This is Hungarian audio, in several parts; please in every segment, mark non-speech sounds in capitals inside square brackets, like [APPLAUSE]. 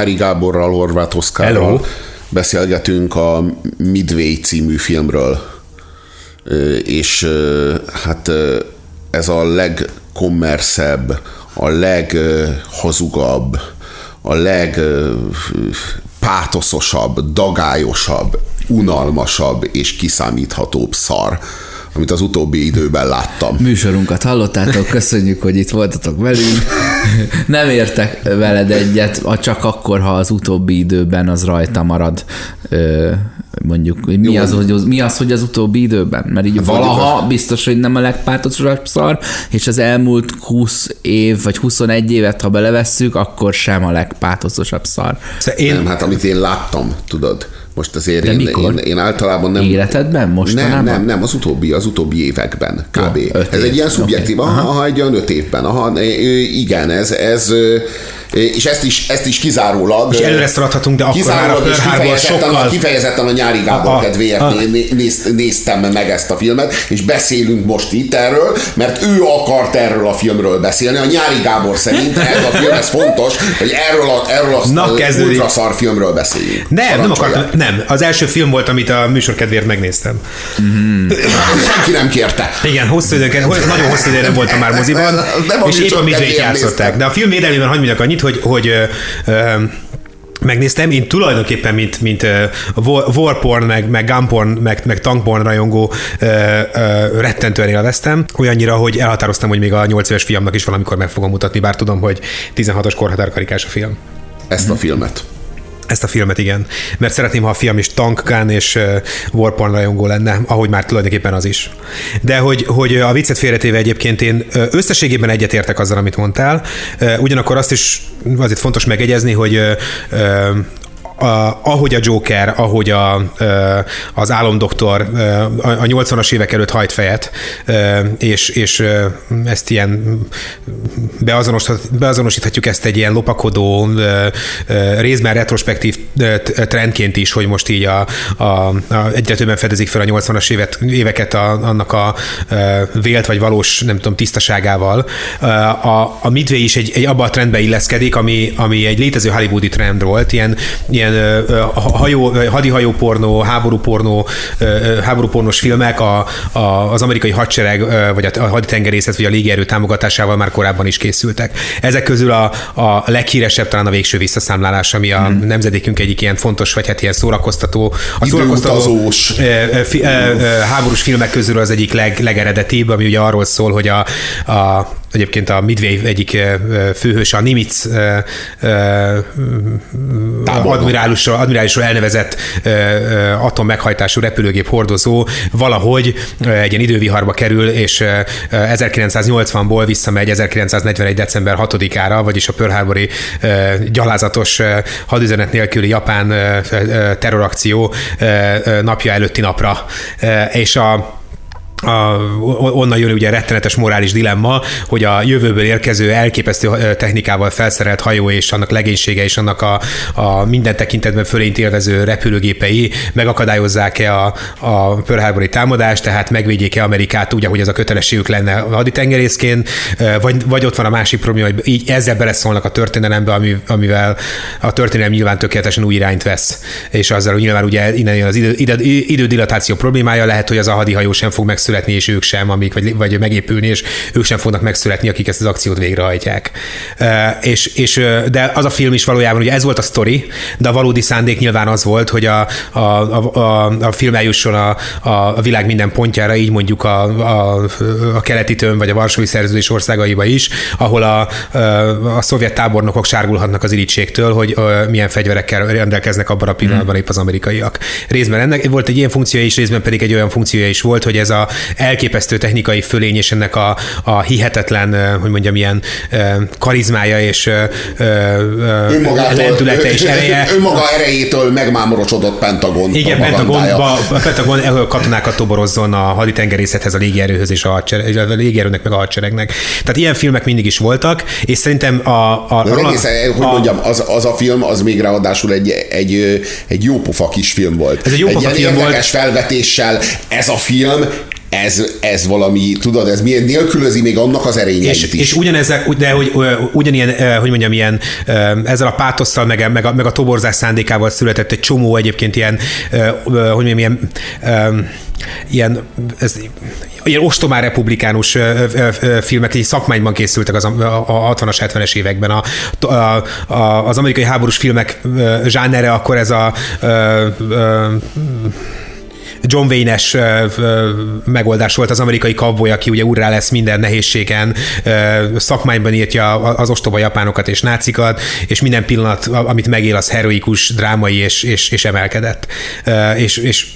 Nyári Gáborral, Horváth Oszkárral Hello. beszélgetünk a Midway című filmről. És hát ez a legkommerszebb, a leghazugabb, a legpátoszosabb, dagályosabb, unalmasabb és kiszámíthatóbb szar, amit az utóbbi időben láttam. Műsorunkat hallottátok, köszönjük, hogy itt voltatok velünk. Nem értek veled egyet, a- csak akkor, ha az utóbbi időben az rajta marad. Mondjuk, hogy mi Jó. az, hogy az, mi az, hogy az utóbbi időben? Mert így valaha biztos, hogy nem a legpátosabb szar, és az elmúlt 20 év, vagy 21 évet, ha belevesszük, akkor sem a legpátosabb szar. Szóval én, Nem, hát amit én láttam, tudod, most azért De én, mikor? én, én, általában nem... Életedben? Nem, Mostanában? nem, nem, az utóbbi, az utóbbi években, kb. Jó, ez év. egy ilyen szubjektív, Oké. aha, aha, egy olyan öt évben, aha, igen, ez, ez és ezt is, ezt is kizárólag... és előre szaladhatunk, de akkor már a Pearl Harbor sokkal... kifejezetten a nyári Gábor A- kedvéért a- né- néz, néztem meg ezt a filmet, és beszélünk most itt erről, mert ő akart erről a filmről beszélni. A nyári Gábor szerint ez a film, ez fontos, hogy erről a, erről a Na, ultraszar filmről beszéljünk. Nem, nem akartam, nem. Az első film volt, amit a műsor kedvéért megnéztem. Senki nem kérte. Igen, hosszú időn, nagyon hosszú időre nem voltam már moziban, Nem a és épp a kedvéért játszották. De a film védelmében hagyd mondjak annyit, hogy, hogy ö, ö, megnéztem, én tulajdonképpen, mint, mint war- warporn, meg, meg gunporn, meg, meg tankporn rajongó ö, ö, rettentően élveztem, olyannyira, hogy elhatároztam, hogy még a 8 éves fiamnak is valamikor meg fogom mutatni, bár tudom, hogy 16-os korhatárkarikás a film. Ezt a filmet. Ezt a filmet, igen. Mert szeretném, ha a fiam is Tank és uh, Warporn rajongó lenne, ahogy már tulajdonképpen az is. De hogy, hogy a viccet félretéve egyébként én összességében egyetértek azzal, amit mondtál. Ugyanakkor azt is azért fontos megegyezni, hogy a, ahogy a Joker, ahogy a, az álomdoktor a, a 80-as évek előtt hajt fejet, és, és ezt ilyen beazonosíthat, beazonosíthatjuk ezt egy ilyen lopakodó, részben retrospektív trendként is, hogy most így a, a, a egyre többen fedezik fel a 80-as évet, éveket a, annak a vélt vagy valós, nem tudom, tisztaságával. A, a Midway is egy, egy abba a trendbe illeszkedik, ami, ami egy létező hollywoodi trend volt, ilyen, ilyen ö, hajó, hadihajó pornó, háború pornó, háború pornós filmek a, a, az amerikai hadsereg, vagy a haditengerészet, vagy a légierő támogatásával már korábban is készültek. Ezek közül a, a leghíresebb talán a végső visszaszámlálás, ami a Mhm. nemzedékünk egyik ilyen fontos, vagy hát ilyen szórakoztató, a ö, fi, háborús filmek közül az egyik leg, legeredetibb, ami ugye arról szól, hogy a, a egyébként a Midway egyik ö, ö, főhőse, a Nimitz ö, Tábornok. admirálusról, admirálusról elnevezett atom meghajtású repülőgép hordozó valahogy egy ilyen időviharba kerül, és ö, ö, 1980-ból visszamegy 1941. december 6-ára, vagyis a Pearl Harbori gyalázatos hadüzenet nélküli japán terrorakció napja előtti napra. És a a, onnan jön ugye a rettenetes morális dilemma, hogy a jövőből érkező elképesztő technikával felszerelt hajó és annak legénysége és annak a, a minden tekintetben fölényt élvező repülőgépei megakadályozzák-e a, a Pearl Harbori támadást, tehát megvédjék-e Amerikát úgy, ahogy az a kötelességük lenne a haditengerészként, vagy, vagy ott van a másik probléma, hogy így ezzel beleszólnak a történelembe, ami, amivel a történelem nyilván tökéletesen új irányt vesz, és azzal nyilván ugye innen jön az idő, idő, idődilatáció problémája, lehet, hogy az a hadihajó sem fog megszületni, és ők sem, amik, vagy, vagy megépülni, és ők sem fognak megszületni, akik ezt az akciót végrehajtják. És, és, de az a film is valójában, ugye ez volt a sztori, de a valódi szándék nyilván az volt, hogy a, a, a, a, a film eljusson a, a világ minden pontjára, így mondjuk a, a, a keleti tön, vagy a Varsói Szerződés országaiba is, ahol a, a, a szovjet tábornokok sárgulhatnak az irítségtől, hogy milyen fegyverekkel rendelkeznek abban a pillanatban épp az amerikaiak. Részben ennek volt egy ilyen funkciója is, részben pedig egy olyan funkciója is volt, hogy ez a elképesztő technikai fölény és ennek a, a hihetetlen, hogy mondjam, ilyen karizmája és Önmagától, lendülete és [LAUGHS] ereje. Önmaga erejétől megmámorosodott Pentagon Igen. Pentagonba, a Pentagon katonákat toborozzon a haditengerészethez, a légierőhöz és a, hadsereg, a légierőnek meg a hadseregnek. Tehát ilyen filmek mindig is voltak, és szerintem a... a, a, egész, hogy a- mondjam, az, az a film, az még ráadásul egy, egy, egy jópofa kis film volt. Ez egy jópofa film volt. felvetéssel. Ez a film ez, ez valami, tudod, ez milyen nélkülözi még annak az erényeit és, is. és ugyanezzel, de hogy ugyanilyen, hogy mondjam, ilyen, ezzel a pátosszal, meg, meg, a, meg a toborzás szándékával született egy csomó egyébként ilyen, hogy mondjam, ilyen, ilyen, ez, ilyen ostomár republikánus filmek, így szakmányban készültek az, a, a 60-as, 70-es években. A, a, a, az amerikai háborús filmek zsánere akkor ez a ö, ö, John Wayne-es megoldás volt az amerikai kavboly, aki ugye urrá lesz minden nehézségen, szakmányban írtja az ostoba japánokat és nácikat, és minden pillanat, amit megél, az heroikus, drámai és, és, és emelkedett. És, és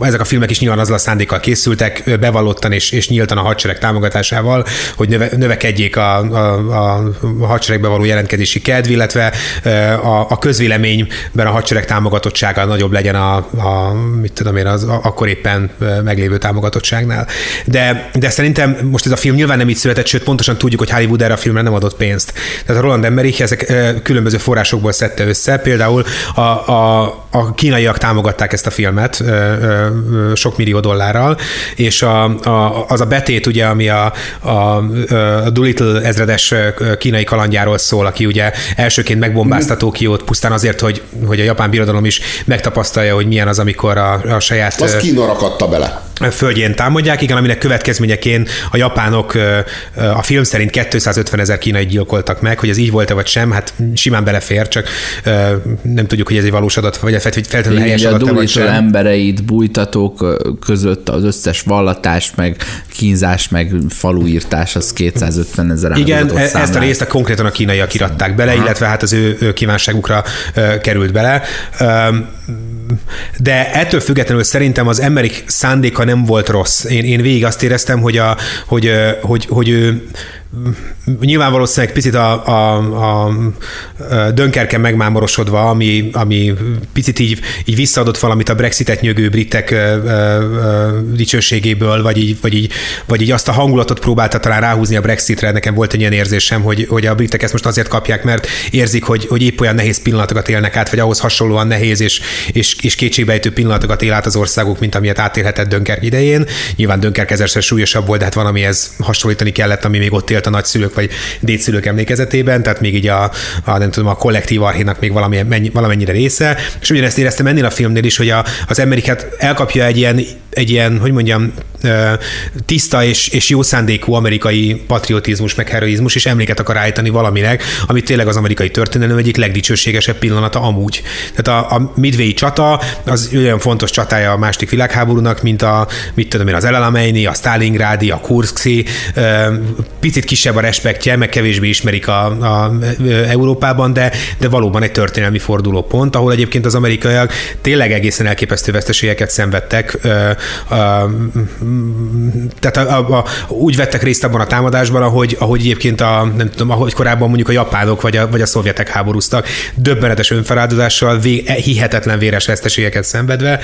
ezek a filmek is nyilván azzal a szándékkal készültek, bevallottan és, és nyíltan a hadsereg támogatásával, hogy növe, növekedjék a, a, a hadseregbe való jelentkezési kedv, illetve a, a közvéleményben a hadsereg támogatottsága nagyobb legyen a, a mit tudom én, az, akkor éppen meglévő támogatottságnál. De, de szerintem most ez a film nyilván nem így született, sőt pontosan tudjuk, hogy Hollywood erre a filmre nem adott pénzt. Tehát a Roland Emmerich ezek különböző forrásokból szedte össze, például a, a, a kínaiak támogatták ezt a filmet sok millió dollárral, és a, a, az a betét, ugye, ami a, a, a Doolittle ezredes kínai kalandjáról szól, aki ugye elsőként megbombázta Tokiót pusztán azért, hogy, hogy a japán birodalom is megtapasztalja, hogy milyen az, amikor a, a saját az Kína rakatta bele földjén támadják, igen, aminek következményeként a japánok a film szerint 250 ezer kínai gyilkoltak meg, hogy ez így volt-e vagy sem, hát simán belefér, csak nem tudjuk, hogy ez egy valós adat, vagy feltétlenül helyes adat vagy sem. embereit, bújtatók között az összes vallatás, meg kínzás, meg faluírtás, az 250 ezer Igen, e- ezt a részt konkrétan a kínaiak iratták bele, Aha. illetve hát az ő, ő kívánságukra került bele. De ettől függetlenül szerintem az emberik szándéka nem volt rossz. Én, én végig azt éreztem, hogy, a, hogy, hogy, hogy ő nyilván valószínűleg picit a, a, a Dönkerken megmámorosodva, ami, ami picit így, így visszaadott valamit a Brexitet nyögő britek ö, ö, dicsőségéből, vagy így, vagy, így, vagy így azt a hangulatot próbálta talán ráhúzni a Brexitre. Nekem volt egy ilyen érzésem, hogy, hogy a britek ezt most azért kapják, mert érzik, hogy, hogy épp olyan nehéz pillanatokat élnek át, vagy ahhoz hasonlóan nehéz és, és, és kétségbejtő pillanatokat él át az országok, mint amilyet átélhetett Dönkerk idején. Nyilván Dönkerk ezerszer súlyosabb volt, de hát valamihez hasonlítani kellett, ami még ott élt a nagyszülők vagy dédszülők emlékezetében, tehát még így a, a nem tudom, a kollektív archénak még valami, mennyi, valamennyire része. És ugyanezt éreztem ennél a filmnél is, hogy a, az emberiket elkapja egy ilyen, egy ilyen, hogy mondjam, tiszta és, és jó szándékú amerikai patriotizmus, meg heroizmus, és emléket akar állítani valaminek, ami tényleg az amerikai történelem egyik legdicsőségesebb pillanata amúgy. Tehát a, a Midway csata az olyan fontos csatája a második világháborúnak, mint a, mit tudom én, az El Alameini, a Stalingrádi, a Kurszki, picit kisebb a respektje, meg kevésbé ismerik a, a, Európában, de, de valóban egy történelmi fordulópont, ahol egyébként az amerikaiak tényleg egészen elképesztő veszteségeket szenvedtek. Tehát a, a, a, úgy vettek részt abban a támadásban, ahogy, ahogy egyébként a, nem tudom, ahogy korábban mondjuk a japánok vagy a, vagy a szovjetek háborúztak, döbbenetes önfeláldozással, vé, hihetetlen véres veszteségeket szenvedve,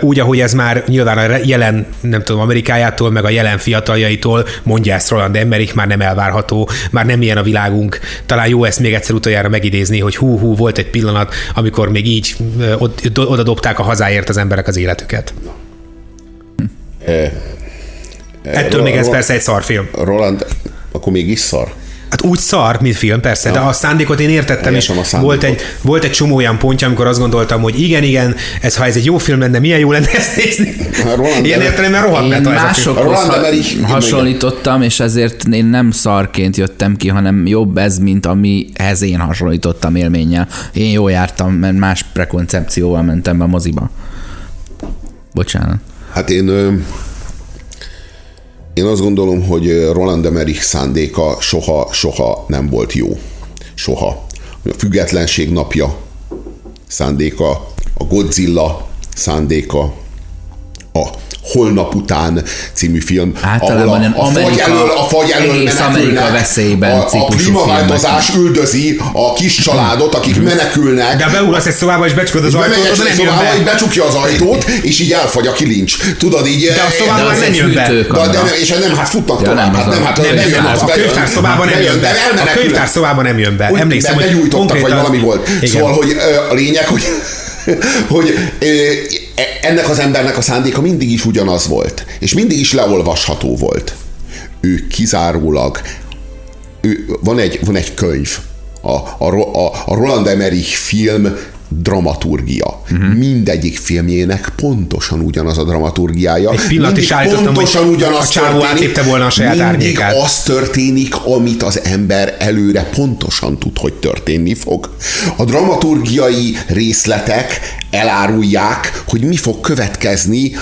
úgy, ahogy ez már nyilván a jelen, nem tudom, Amerikájától, meg a jelen fiataljaitól mondja ezt Roland Emmerich, már nem elvárható, már nem ilyen a világunk. Talán jó ezt még egyszer utoljára megidézni, hogy hú-hú, volt egy pillanat, amikor még így oda dobták a hazáért az emberek az életüket. Ettől még ez persze egy szarfilm. Roland, akkor mégis szar. Hát úgy szar, mint film, persze, ja. de a szándékot én értettem, és volt egy, volt egy csomó olyan pontja, amikor azt gondoltam, hogy igen, igen, ez ha ez egy jó film lenne, milyen jó lenne ezt nézni. Roland Ilyen értelemben rohadt Én másokhoz hasonlítottam, és ezért én nem szarként jöttem ki, hanem jobb ez, mint amihez én hasonlítottam élménnyel. Én jól jártam, mert más prekoncepcióval mentem be a moziba. Bocsánat. Hát én én azt gondolom, hogy Roland Emmerich szándéka soha, soha nem volt jó. Soha. A függetlenség napja szándéka, a Godzilla szándéka, a Holnap után című film. Általában a, a, Amerika, fagy elől, a fagy elől egész Amerika veszélyben a, a klímaváltozás filmek. üldözi a kis családot, akik hmm. menekülnek. De beúlasz egy szobába, és becsukod az ajtót, az nem jön be. becsukja az ajtót, és így elfagy a kilincs. Tudod, így... De a szobában nem jön be. De, de, és nem, hát futnak ja, tovább. Hát nem, hát nem, nem jön A könyvtár szobában nem jön be. A könyvtár szobában nem jön be. Emlékszem, hogy konkrétan... vagy valami volt. Szóval, hogy a lényeg, hogy [LAUGHS] hogy ennek az embernek a szándéka mindig is ugyanaz volt, és mindig is leolvasható volt. Ő kizárólag, ő, van, egy, van egy könyv, a, a, a Roland Emmerich film dramaturgia. Uh-huh. Mindegyik filmjének pontosan ugyanaz a dramaturgiája. Egy pillanat is pontosan hogy ugyanaz a csávó átépte volna a saját mindig árnyékát. az történik, amit az ember előre pontosan tud, hogy történni fog. A dramaturgiai részletek elárulják, hogy mi fog következni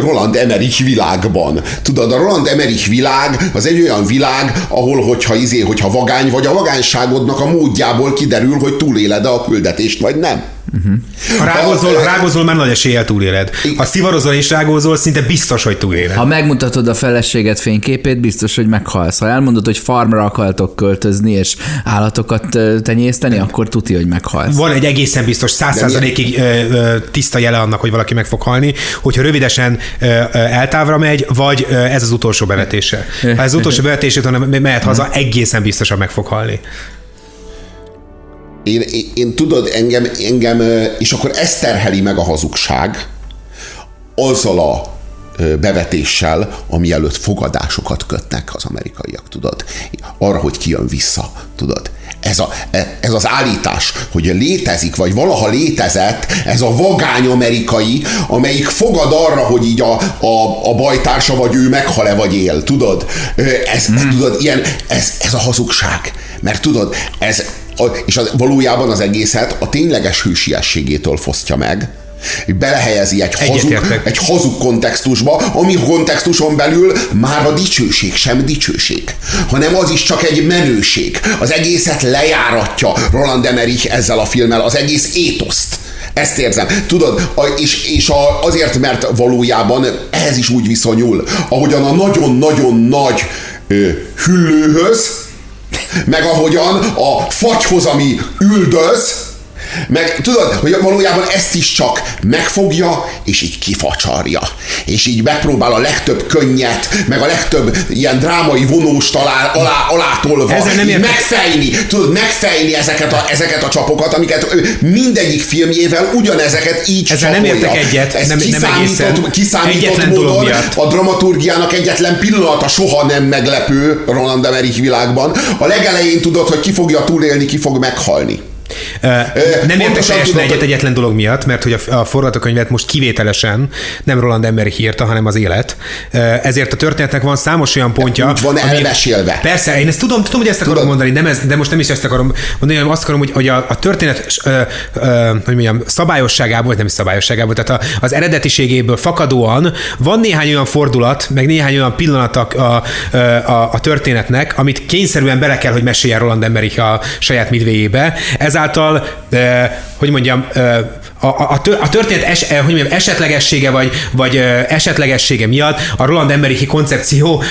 Roland Emmerich világban. Tudod, a Roland Emmerich világ az egy olyan világ, ahol hogyha izé, hogyha vagány vagy a vagányságodnak a módjából kiderül, hogy túléled a küldetést, vagy nem. Uh-huh. Ha rágózol, ha rágózol, már nagy eséllyel túléled. Ha szivarozol és rágózol, szinte biztos, hogy túléled. Ha megmutatod a feleséget fényképét, biztos, hogy meghalsz. Ha elmondod, hogy farmra akartok költözni és állatokat tenyészteni, akkor tuti, hogy meghalsz. Van egy egészen biztos százszázalékig tiszta jele annak, hogy valaki meg fog halni, hogyha rövidesen eltávra megy, vagy ez az utolsó bevetése. Ha ez az utolsó bevetése, hanem mehet haza, egészen biztosan meg fog halni. Én, én, én tudod, engem, engem, és akkor ezt terheli meg a hazugság, azzal a bevetéssel, ami előtt fogadásokat kötnek az amerikaiak, tudod? Arra, hogy kijön vissza, tudod? Ez, a, e, ez az állítás, hogy létezik, vagy valaha létezett ez a vagány amerikai, amelyik fogad arra, hogy így a, a, a bajtársa vagy ő meghal-e, vagy él, tudod? Ez, mm. tudod, ilyen, ez, ez a hazugság. Mert tudod, ez, és az, valójában az egészet a tényleges hősiességétől fosztja meg, belehelyezi egy hazug, egy hazug kontextusba, ami kontextuson belül már a dicsőség sem dicsőség, hanem az is csak egy menőség. Az egészet lejáratja Roland Emmerich ezzel a filmmel, az egész étoszt. Ezt érzem. Tudod, és, és a, azért, mert valójában ehhez is úgy viszonyul, ahogyan a nagyon-nagyon nagy ö, hüllőhöz, meg ahogyan a fagyhoz, ami üldöz, meg tudod, hogy valójában ezt is csak megfogja, és így kifacsarja. És így megpróbál a legtöbb könnyet, meg a legtöbb ilyen drámai vonós talál, alá, alátolva Ezzel nem értek. megfejni, tudod, megfejni ezeket a, ezeket a csapokat, amiket mindegyik filmjével ugyanezeket így Ezzel csapolja. nem értek egyet, Ez nem, kiszámított, nem kiszámított módon a dramaturgiának egyetlen pillanata soha nem meglepő Roland Emmerich világban. A legelején tudod, hogy ki fogja túlélni, ki fog meghalni. Nem értek teljesen egyet egyetlen dolog miatt, mert hogy a, a forgatókönyvet most kivételesen nem Roland Emmerich írta, hanem az élet. Ezért a történetnek van számos olyan pontja. Úgy van ami, elmesélve. Persze, én ezt tudom, tudom, hogy ezt akarom mondani, nem ez, de most nem is ezt akarom mondani, hanem azt akarom, hogy, hogy a, a történet ö, ö, hogy mondjam, szabályosságából, vagy nem is szabályosságából, tehát a, az eredetiségéből fakadóan van néhány olyan fordulat, meg néhány olyan pillanat a, a, a, a történetnek, amit kényszerűen bele kell, hogy meséljen Roland Emmerich a saját midvéjébe. Ez ezáltal, hogy mondjam, a, a, történet es, hogy mondjam, esetlegessége vagy, vagy esetlegessége miatt a Roland Emmerichi koncepció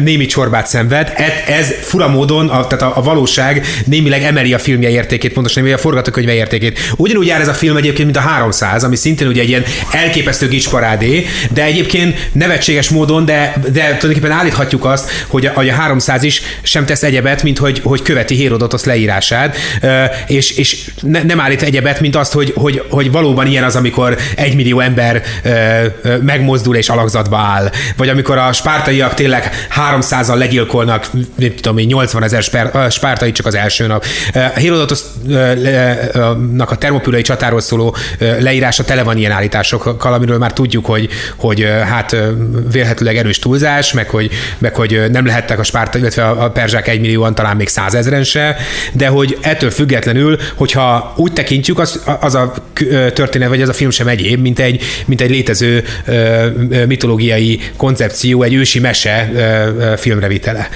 némi csorbát szenved. Ez, ez fura módon, a, tehát a, a valóság némileg emeli a filmje értékét, pontosan a forgatókönyve értékét. Ugyanúgy jár ez a film egyébként, mint a 300, ami szintén ugye egy ilyen elképesztő gicsparádé, de egyébként nevetséges módon, de, de tulajdonképpen állíthatjuk azt, hogy a, a 300 is sem tesz egyebet, mint hogy, hogy követi Hérodotosz leírását, és, és ne, nem állít egyebet, mint azt, hogy, hogy, hogy valóban ilyen az, amikor egy millió ember ö, ö, megmozdul és alakzatba áll. Vagy amikor a spártaiak tényleg 300-al legyilkolnak, nem tudom 80 ezer spártai csak az első nap. Hérodotosnak a termopülai csatáról szóló leírása tele van ilyen állításokkal, amiről már tudjuk, hogy, hogy hát vélhetőleg erős túlzás, meg hogy, meg hogy nem lehettek a spárta, illetve a perzsák egy millióan, talán még százezren se, de hogy ettől függetlenül, hogyha úgy tekintjük, az, az a történet, vagy ez a film sem egyéb, mint egy, mint egy létező mitológiai koncepció, egy ősi mese filmrevitele.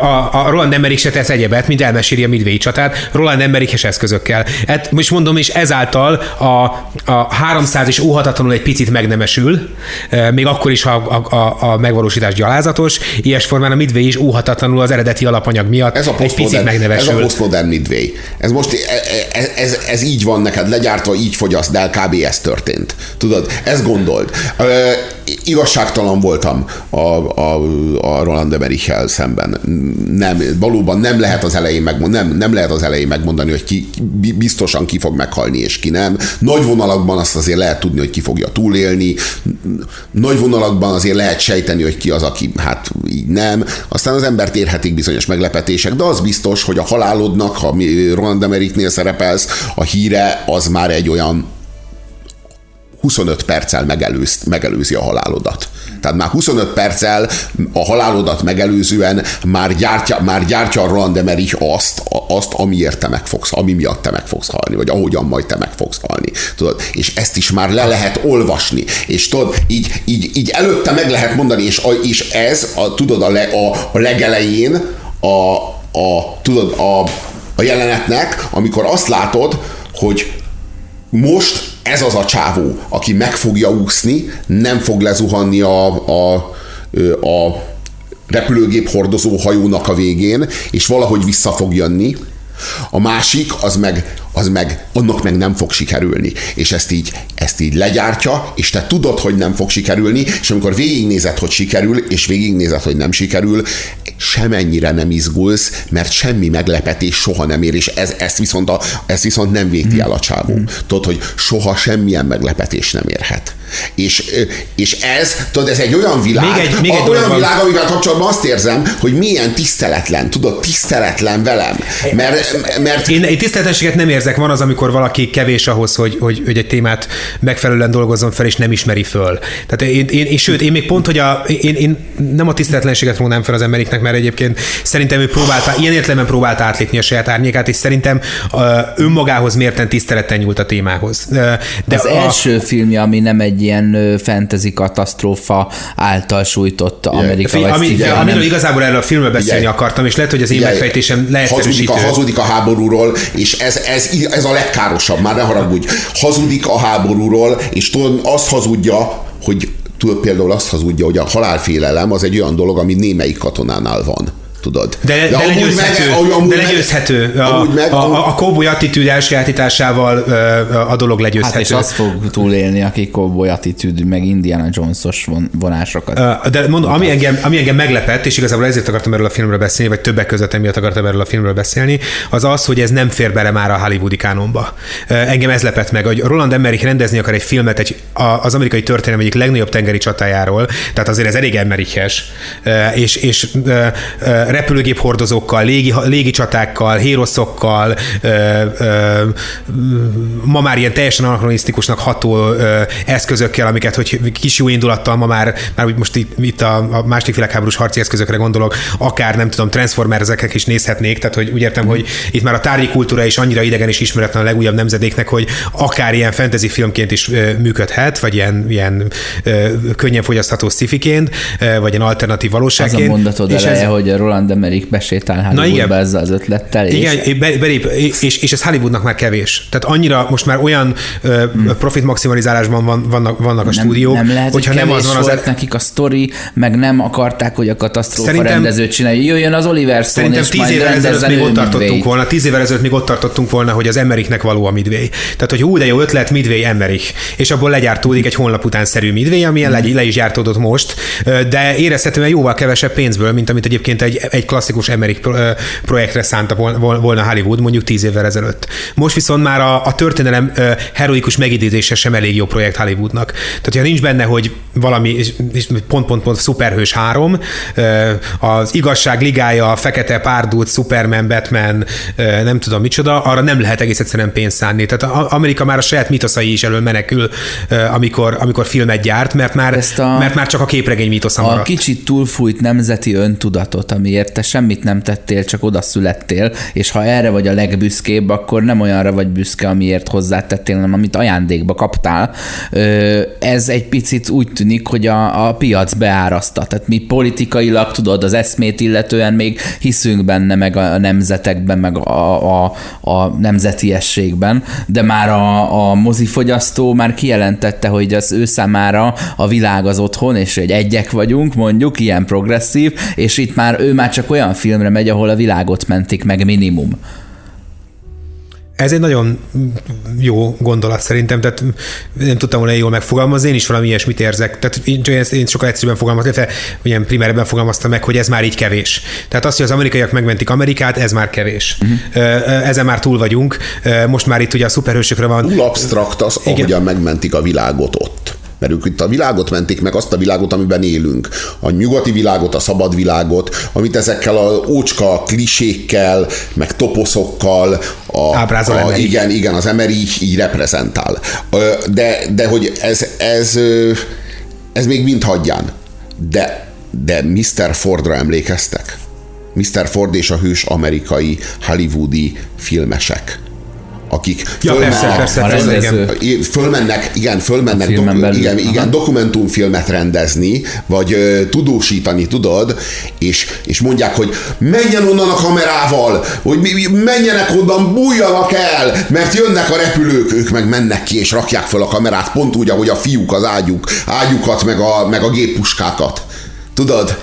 A, a Roland Emmerich se tesz egyebet, mint elmeséli a Midway csatát, Roland Emmeriches eszközökkel. Hát most mondom, és ezáltal a, a 300 is óhatatlanul egy picit megnemesül, még akkor is, ha a, a, a megvalósítás gyalázatos, ilyes formán a Midway is óhatatlanul az eredeti alapanyag miatt ez a egy picit megnevesül. Ez a postmodern Midway. Ez most ez, ez, ez így van neked legyártva, így fogyaszt, de kb. ez történt. Tudod, ezt gondold. Igazságtalan voltam a, a, a Roland emmerich szemben. Nem, valóban nem lehet az elején megmondani, nem, nem lehet az elején megmondani, hogy ki biztosan ki fog meghalni, és ki nem. Nagy vonalakban azt azért lehet tudni, hogy ki fogja túlélni. Nagy vonalakban azért lehet sejteni, hogy ki az, aki hát így nem. Aztán az embert érhetik bizonyos meglepetések, de az biztos, hogy a halálodnak, ha Roland Emmerichnél szerepelsz, a híre az már egy olyan 25 perccel megelőz, megelőzi a halálodat. Tehát már 25 perccel a halálodat megelőzően már gyártja, már gyártja Emmerich azt, azt, amiért te meg ami miatt te meg halni, vagy ahogyan majd te meg halni. Tudod? És ezt is már le lehet olvasni. És tudod, így, így, így előtte meg lehet mondani, és, a, és ez, a, tudod, a, le, a, a legelején a, a, tudod, a, a jelenetnek, amikor azt látod, hogy most ez az a csávó, aki meg fogja úszni, nem fog lezuhanni a, a, a repülőgép hordozó hajónak a végén, és valahogy vissza fog jönni. A másik, az meg, az meg, annak meg nem fog sikerülni. És ezt így, ezt így legyártja, és te tudod, hogy nem fog sikerülni, és amikor végignézed, hogy sikerül, és végignézed, hogy nem sikerül, semennyire nem izgulsz, mert semmi meglepetés soha nem ér, és ez, ezt, viszont a, ezt viszont nem véti el a csávó. Mm. Tudod, hogy soha semmilyen meglepetés nem érhet. És, és ez, tudod, ez egy olyan világ, még egy, még egy olyan világ, amivel kapcsolatban azt érzem, hogy milyen tiszteletlen, tudod, tiszteletlen velem. Mert, mert... Én, én tiszteletlenséget nem érzek, van az, amikor valaki kevés ahhoz, hogy, hogy, hogy egy témát megfelelően dolgozzon fel, és nem ismeri föl. Tehát én, én, én sőt, én még pont, hogy a, én, én nem a tiszteletlenséget rónám fel az emberiknek, mert egyébként szerintem ő próbálta, ilyen értelemben próbálta átlépni a saját árnyékát, és szerintem önmagához mérten tiszteleten nyúlt a témához. De az a... első filmje, ami nem egy ilyen fantasy katasztrófa által sújtott Amerika. Yeah. Ami, amiről nem... igazából erről a filmről beszélni yeah. akartam, és lehet, hogy az én yeah. megfejtésem leegyszerűsítő. Hazudik a, hazudik a háborúról, és ez, ez, ez a legkárosabb, már ne haragudj. Hazudik a háborúról, és tudod, azt hazudja, hogy tudod, például azt hazudja, hogy a halálfélelem az egy olyan dolog, ami némelyik katonánál van tudod. De, de, de legyőzhető, meg, amúgy de legyőzhető. Meg, a, meg, a, a, a cowboy attitűd elsajátításával a dolog legyőzhető. Hát és azt fog túlélni, aki cowboy attitűd, meg Indiana Jones-os von, vonásokat. De mondom, ami engem, ami engem meglepett, és igazából ezért akartam erről a filmről beszélni, vagy többek között emiatt akartam erről a filmről beszélni, az az, hogy ez nem fér bele már a hollywoodi kánonba. Engem ez lepett meg, hogy Roland Emmerich rendezni akar egy filmet egy, az amerikai történelem egyik legnagyobb tengeri csatájáról, tehát azért ez elég Emmeriches, és, és repülőgép hordozókkal, légi, légi csatákkal, héroszokkal, ma már ilyen teljesen anakronisztikusnak ható eszközökkel, amiket, hogy kis jó indulattal ma már, már most itt, itt a, a második világháborús harci eszközökre gondolok, akár nem tudom, Transformers-eknek is nézhetnék, tehát hogy úgy értem, hogy itt már a tárgyi kultúra is annyira idegen és ismeretlen a legújabb nemzedéknek, hogy akár ilyen fantasy filmként is működhet, vagy ilyen, ilyen könnyen fogyasztható szifiként, vagy ilyen alternatív valóságként. Az a mondatod és eleje, ez... hogy a Roland Roland Emmerich besétál Hollywoodba ezzel az ötlettel. És... Igen, belép, és, és ez Hollywoodnak már kevés. Tehát annyira most már olyan hmm. profit maximalizálásban van, vannak, vannak a stúdiók, nem lehet, hogyha hogy nem az van az... Volt nekik a sztori, meg nem akarták, hogy a katasztrófa szerintem, rendezőt csinálja. Jöjjön az Oliver Stone, Szerintem és tíz évvel ezelőtt még ott tartottunk volna, tíz évvel ezelőtt még ott tartottunk volna, hogy az Emmerichnek való a Midway. Tehát, hogy hú, de jó ötlet, Midway Emmerich. És abból legyártódik egy honlap után szerű Midway, amilyen hmm. le, le is gyártódott most, de érezhetően jóval kevesebb pénzből, mint amit egyébként egy, egy klasszikus Emmerich projektre szánta volna Hollywood mondjuk tíz évvel ezelőtt. Most viszont már a, a történelem heroikus megidézése sem elég jó projekt Hollywoodnak. Tehát, ha nincs benne, hogy valami pont-pont-pont szuperhős három, az igazság ligája, a fekete párdult, Superman, Batman, nem tudom micsoda, arra nem lehet egész egyszerűen pénzt szánni. Tehát Amerika már a saját mitoszai is elől menekül, amikor, amikor filmet gyárt, mert már, a, mert már csak a képregény mitosza maradt. A kicsit túlfújt nemzeti öntudatot, amiért te semmit nem tettél, csak oda születtél, és ha erre vagy a legbüszkébb, akkor nem olyanra vagy büszke, amiért hozzátettél, hanem amit ajándékba kaptál. Ez egy picit úgy tűnik, hogy a, a piac beáraszta. Tehát mi politikailag, tudod, az eszmét illetően még hiszünk benne, meg a nemzetekben, meg a, a, a nemzetiességben, de már a, a mozifogyasztó már kijelentette, hogy az ő számára a világ az otthon, és egy egyek vagyunk, mondjuk, ilyen progresszív, és itt már ő már csak olyan filmre megy, ahol a világot mentik meg minimum. Ez egy nagyon jó gondolat szerintem, tehát nem tudtam volna jól megfogalmazni, én is valami ilyesmit érzek. Tehát én, én sokkal egyszerűbben fogalmaztam, illetve ilyen primerben fogalmaztam meg, hogy ez már így kevés. Tehát az, hogy az amerikaiak megmentik Amerikát, ez már kevés. Uh-huh. Ezen már túl vagyunk. Most már itt ugye a szuperhősökre van. Túl abstrakt az, ahogyan megmentik a világot ott. Mert ők itt a világot mentik meg, azt a világot, amiben élünk. A nyugati világot, a szabad világot, amit ezekkel a ócska klisékkel, meg toposzokkal, a, a, igen, igen, az emeri így reprezentál. De, de hogy ez, ez, ez még mind hagyján. De, de Mr. Fordra emlékeztek? Mr. Ford és a hős amerikai hollywoodi filmesek akik ja, fölmennek, persze, persze, igen. fölmennek, igen, fölmennek doku, belül. igen, igen, dokumentumfilmet rendezni, vagy uh, tudósítani, tudod, és, és mondják, hogy menjen onnan a kamerával, hogy menjenek onnan, bújjanak el, mert jönnek a repülők, ők meg mennek ki, és rakják fel a kamerát, pont úgy, ahogy a fiúk az ágyuk, ágyukat, meg a, meg a géppuskákat. Tudod?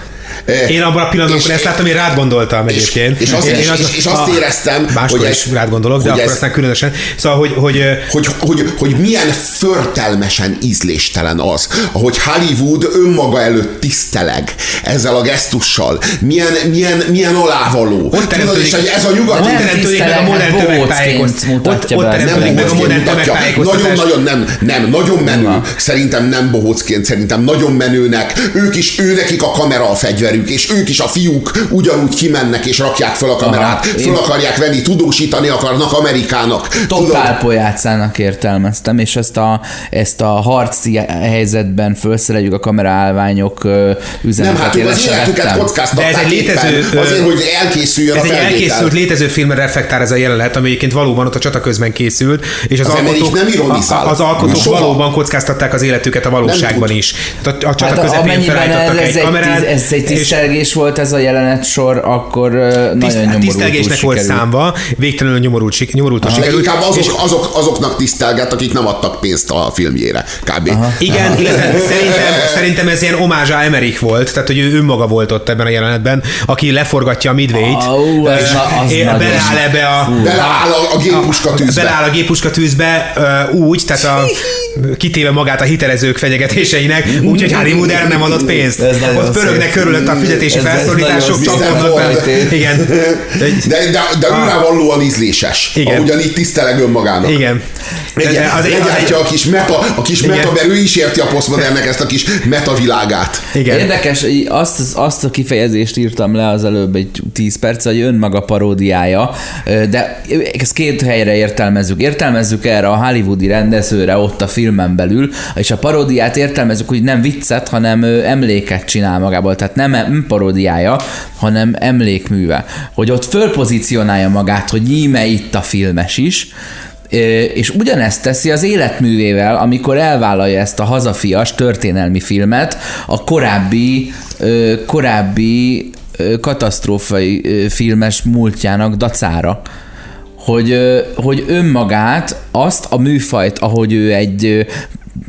Én abban a pillanatban, amikor ezt láttam, én rád gondoltam egyébként. És, azt, én, és, az, és azt éreztem, máskor hogy is rád gondolok, de akkor ez, aztán különösen. Szóval, hogy, hogy, hogy, hogy, hogy milyen förtelmesen ízléstelen az, ahogy Hollywood önmaga előtt tiszteleg ezzel a gesztussal. Milyen, milyen, milyen alávaló. Ott Tudod, és ez a nyugat... Ott teremtődik meg a modern tömegtájékoztatás. Ott, ott teremtődik meg a modern tömegtájékoztatás. Nagyon-nagyon nem, nem, nagyon menő. Szerintem nem bohócként, szerintem nagyon menőnek. Ők is, ő nekik a kamera a fegyver fegyverük, és ők is a fiúk ugyanúgy kimennek és rakják fel a kamerát, Aha, föl akarják venni, tudósítani akarnak Amerikának. Totál pojátszának értelmeztem, és ezt a, ezt a harci helyzetben felszereljük a kameraállványok üzenetet. Nem, hát ők az életüket kockáztatták De ez egy létező, azért, hogy elkészüljön ez a egy elkészült létező filmre reflektál ez a jelenet, ami egyébként valóban ott a csata közben készült, és az, az alkotók, nem az alkotók valóban kockáztatták az életüket a valóságban is. a, a csata hát, közepén felállítottak egy kamerát. Ez egy tisztelgés volt ez a jelenet sor, akkor nagyon Tiszt, nyomorult Tisztelgésnek volt számva, végtelenül nyomorult, nyomorult sikerült. Inkább azok, és... azok, azoknak tisztelget, akik nem adtak pénzt a filmjére, kb. Aha. Igen, Aha. illetve [LAUGHS] szerintem, szerintem ez ilyen omázsa Emerich volt, tehát hogy ő önmaga volt ott ebben a jelenetben, aki leforgatja a midvét, oh, és beleáll ebbe a... Beleáll a, a géppuska tűzbe. Beleáll a géppuska tűzbe úgy, tehát a, kitéve magát a hitelezők fenyegetéseinek, [LAUGHS] úgyhogy Hollywood el nem adott pénzt. Ott pörögnek körülött a fizetési felszólítások csapkodnak fel. Igen. De, de, de, de őrávallóan ízléses. Igen. Ahogyan itt tiszteleg önmagának. Igen. De az az a kis meta, a kis igen. meta, mert ő is érti a posztmodernnek ezt a kis meta világát. Igen. Érdekes, azt, azt a kifejezést írtam le az előbb egy 10 perc, hogy önmaga paródiája, de ezt két helyre értelmezzük. Értelmezzük erre a hollywoodi rendezőre ott a filmen belül, és a paródiát értelmezzük, hogy nem viccet, hanem emléket csinál magából. Tehát nem nem paródiája, hanem emlékműve. Hogy ott fölpozícionálja magát, hogy nyíme itt a filmes is, és ugyanezt teszi az életművével, amikor elvállalja ezt a hazafias történelmi filmet a korábbi, korábbi katasztrófai filmes múltjának dacára hogy, hogy önmagát, azt a műfajt, ahogy ő egy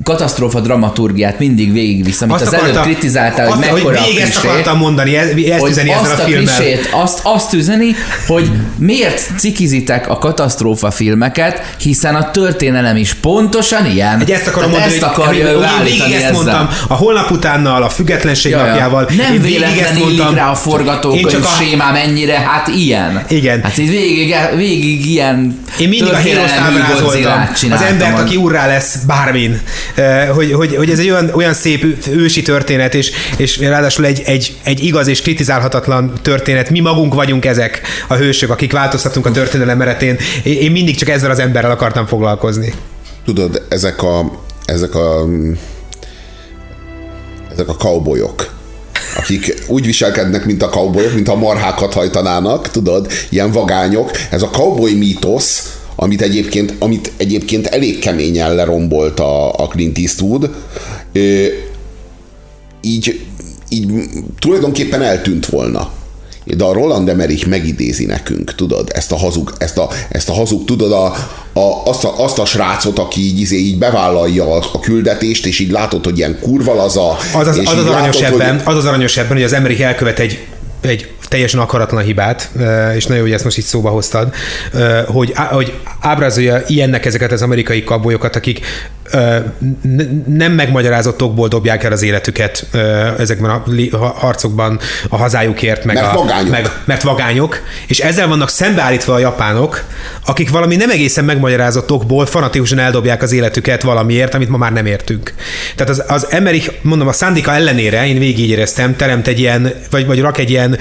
katasztrófa dramaturgiát mindig végigvisz, amit azt az akarta, előbb kritizáltál, hogy mekkora hogy ezt akartam mondani, ezt hogy üzeni azt ezzel a, a Klisét, azt, azt üzeni, hogy miért cikizitek a katasztrófa filmeket, hiszen a történelem is pontosan ilyen. Egy ezt akarom mondani, ezt akarja hogy, hogy én ezt ezzel. mondtam, a holnap utánnal, a függetlenség ja, napjával. Nem én véletlen mondtam, rá a forgatókönyv a... sémám ennyire, hát ilyen. Igen. Hát itt végig, végig ilyen Én mindig a hírost ábrázoltam. Az embert, aki urrá lesz bármin hogy, hogy, hogy ez egy olyan, olyan szép ősi történet, és, és ráadásul egy, egy, egy igaz és kritizálhatatlan történet. Mi magunk vagyunk ezek a hősök, akik változtatunk a történelem meretén. Én mindig csak ezzel az emberrel akartam foglalkozni. Tudod, ezek a, ezek a ezek a cowboyok, akik úgy viselkednek, mint a cowboyok, mint a marhákat hajtanának, tudod, ilyen vagányok. Ez a cowboy mítosz, amit egyébként, amit egyébként elég keményen lerombolt a, a Clint Eastwood, így, így tulajdonképpen eltűnt volna. De a Roland Emmerich megidézi nekünk, tudod, ezt a hazug, ezt a, ezt a hazug, tudod, a, a, azt, a, azt a srácot, aki így, így, így bevállalja a, a küldetést, és így látod, hogy ilyen kurva az a... Az az, az, az, aranyos látod, ebben, hogy... az az aranyos ebben, hogy az Emmerich elkövet egy egy teljesen akaratlan hibát, és nagyon jó, hogy ezt most itt szóba hoztad, hogy, hogy ábrázolja ilyennek ezeket az amerikai kabolyokat, akik nem megmagyarázottakból dobják el az életüket ezekben a harcokban a hazájukért, meg mert a, vagányok. Meg, mert vagányok, és ezzel vannak szembeállítva a japánok, akik valami nem egészen megmagyarázottakból fanatikusan eldobják az életüket valamiért, amit ma már nem értünk. Tehát az, az Emmerich, mondom, a szándéka ellenére, én végig így éreztem, teremt egy ilyen, vagy, vagy rak egy ilyen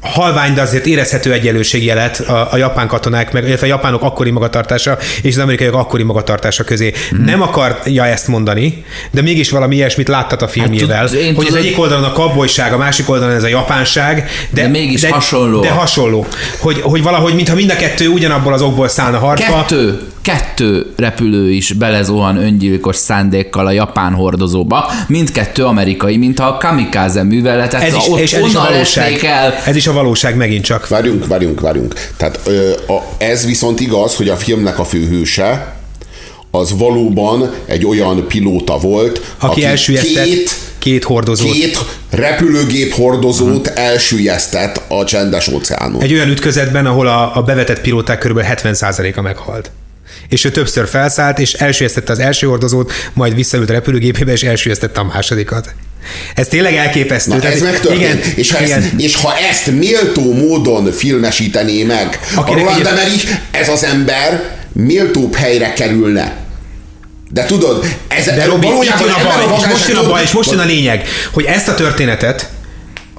halvány, de azért érezhető egyenlőségjelet a, a japán katonák, meg, illetve a japánok akkori magatartása és az amerikaiak akkori magatartása közé. Mm. Nem akarja ezt mondani, de mégis valami ilyesmit láttat a filmjével, hát, hogy tudod, az egyik oldalon a kabbolyság, a másik oldalon ez a japánság, de, de mégis de, hasonló. De hasonló. Hogy, hogy valahogy, mintha mind a kettő ugyanabból az okból szállna harcba. Kettő, kettő repülő is belezuhan öngyilkos szándékkal a japán hordozóba, mindkettő amerikai, mintha a kamikaze műveletet ez is, ott és ez is a valóság. El. Ez is a valóság megint csak. Várjunk, várjunk, várjunk. Tehát ö, a, ez viszont igaz, hogy a filmnek a főhőse az valóban egy olyan pilóta volt, aki, aki két, két hordozót. Két repülőgép hordozót uh-huh. elsüllyesztett a csendes óceánon. Egy olyan ütközetben, ahol a, a bevetett pilóták kb. 70%-a meghalt és ő többször felszállt, és elsüllyesztette az első hordozót, majd visszaült a repülőgépébe, és elsüllyesztette a másodikat. Ez tényleg elképesztő. Na, ez megtörtént. Igen, és, ha igen. Ezt, és ha ezt méltó módon filmesítené meg Akinek a Roland Emmerich, ez az ember méltóbb helyre kerülne. De tudod, ez De Robi, itt jön a baj, és most jön a baj, és most jön a lényeg, hogy ezt a történetet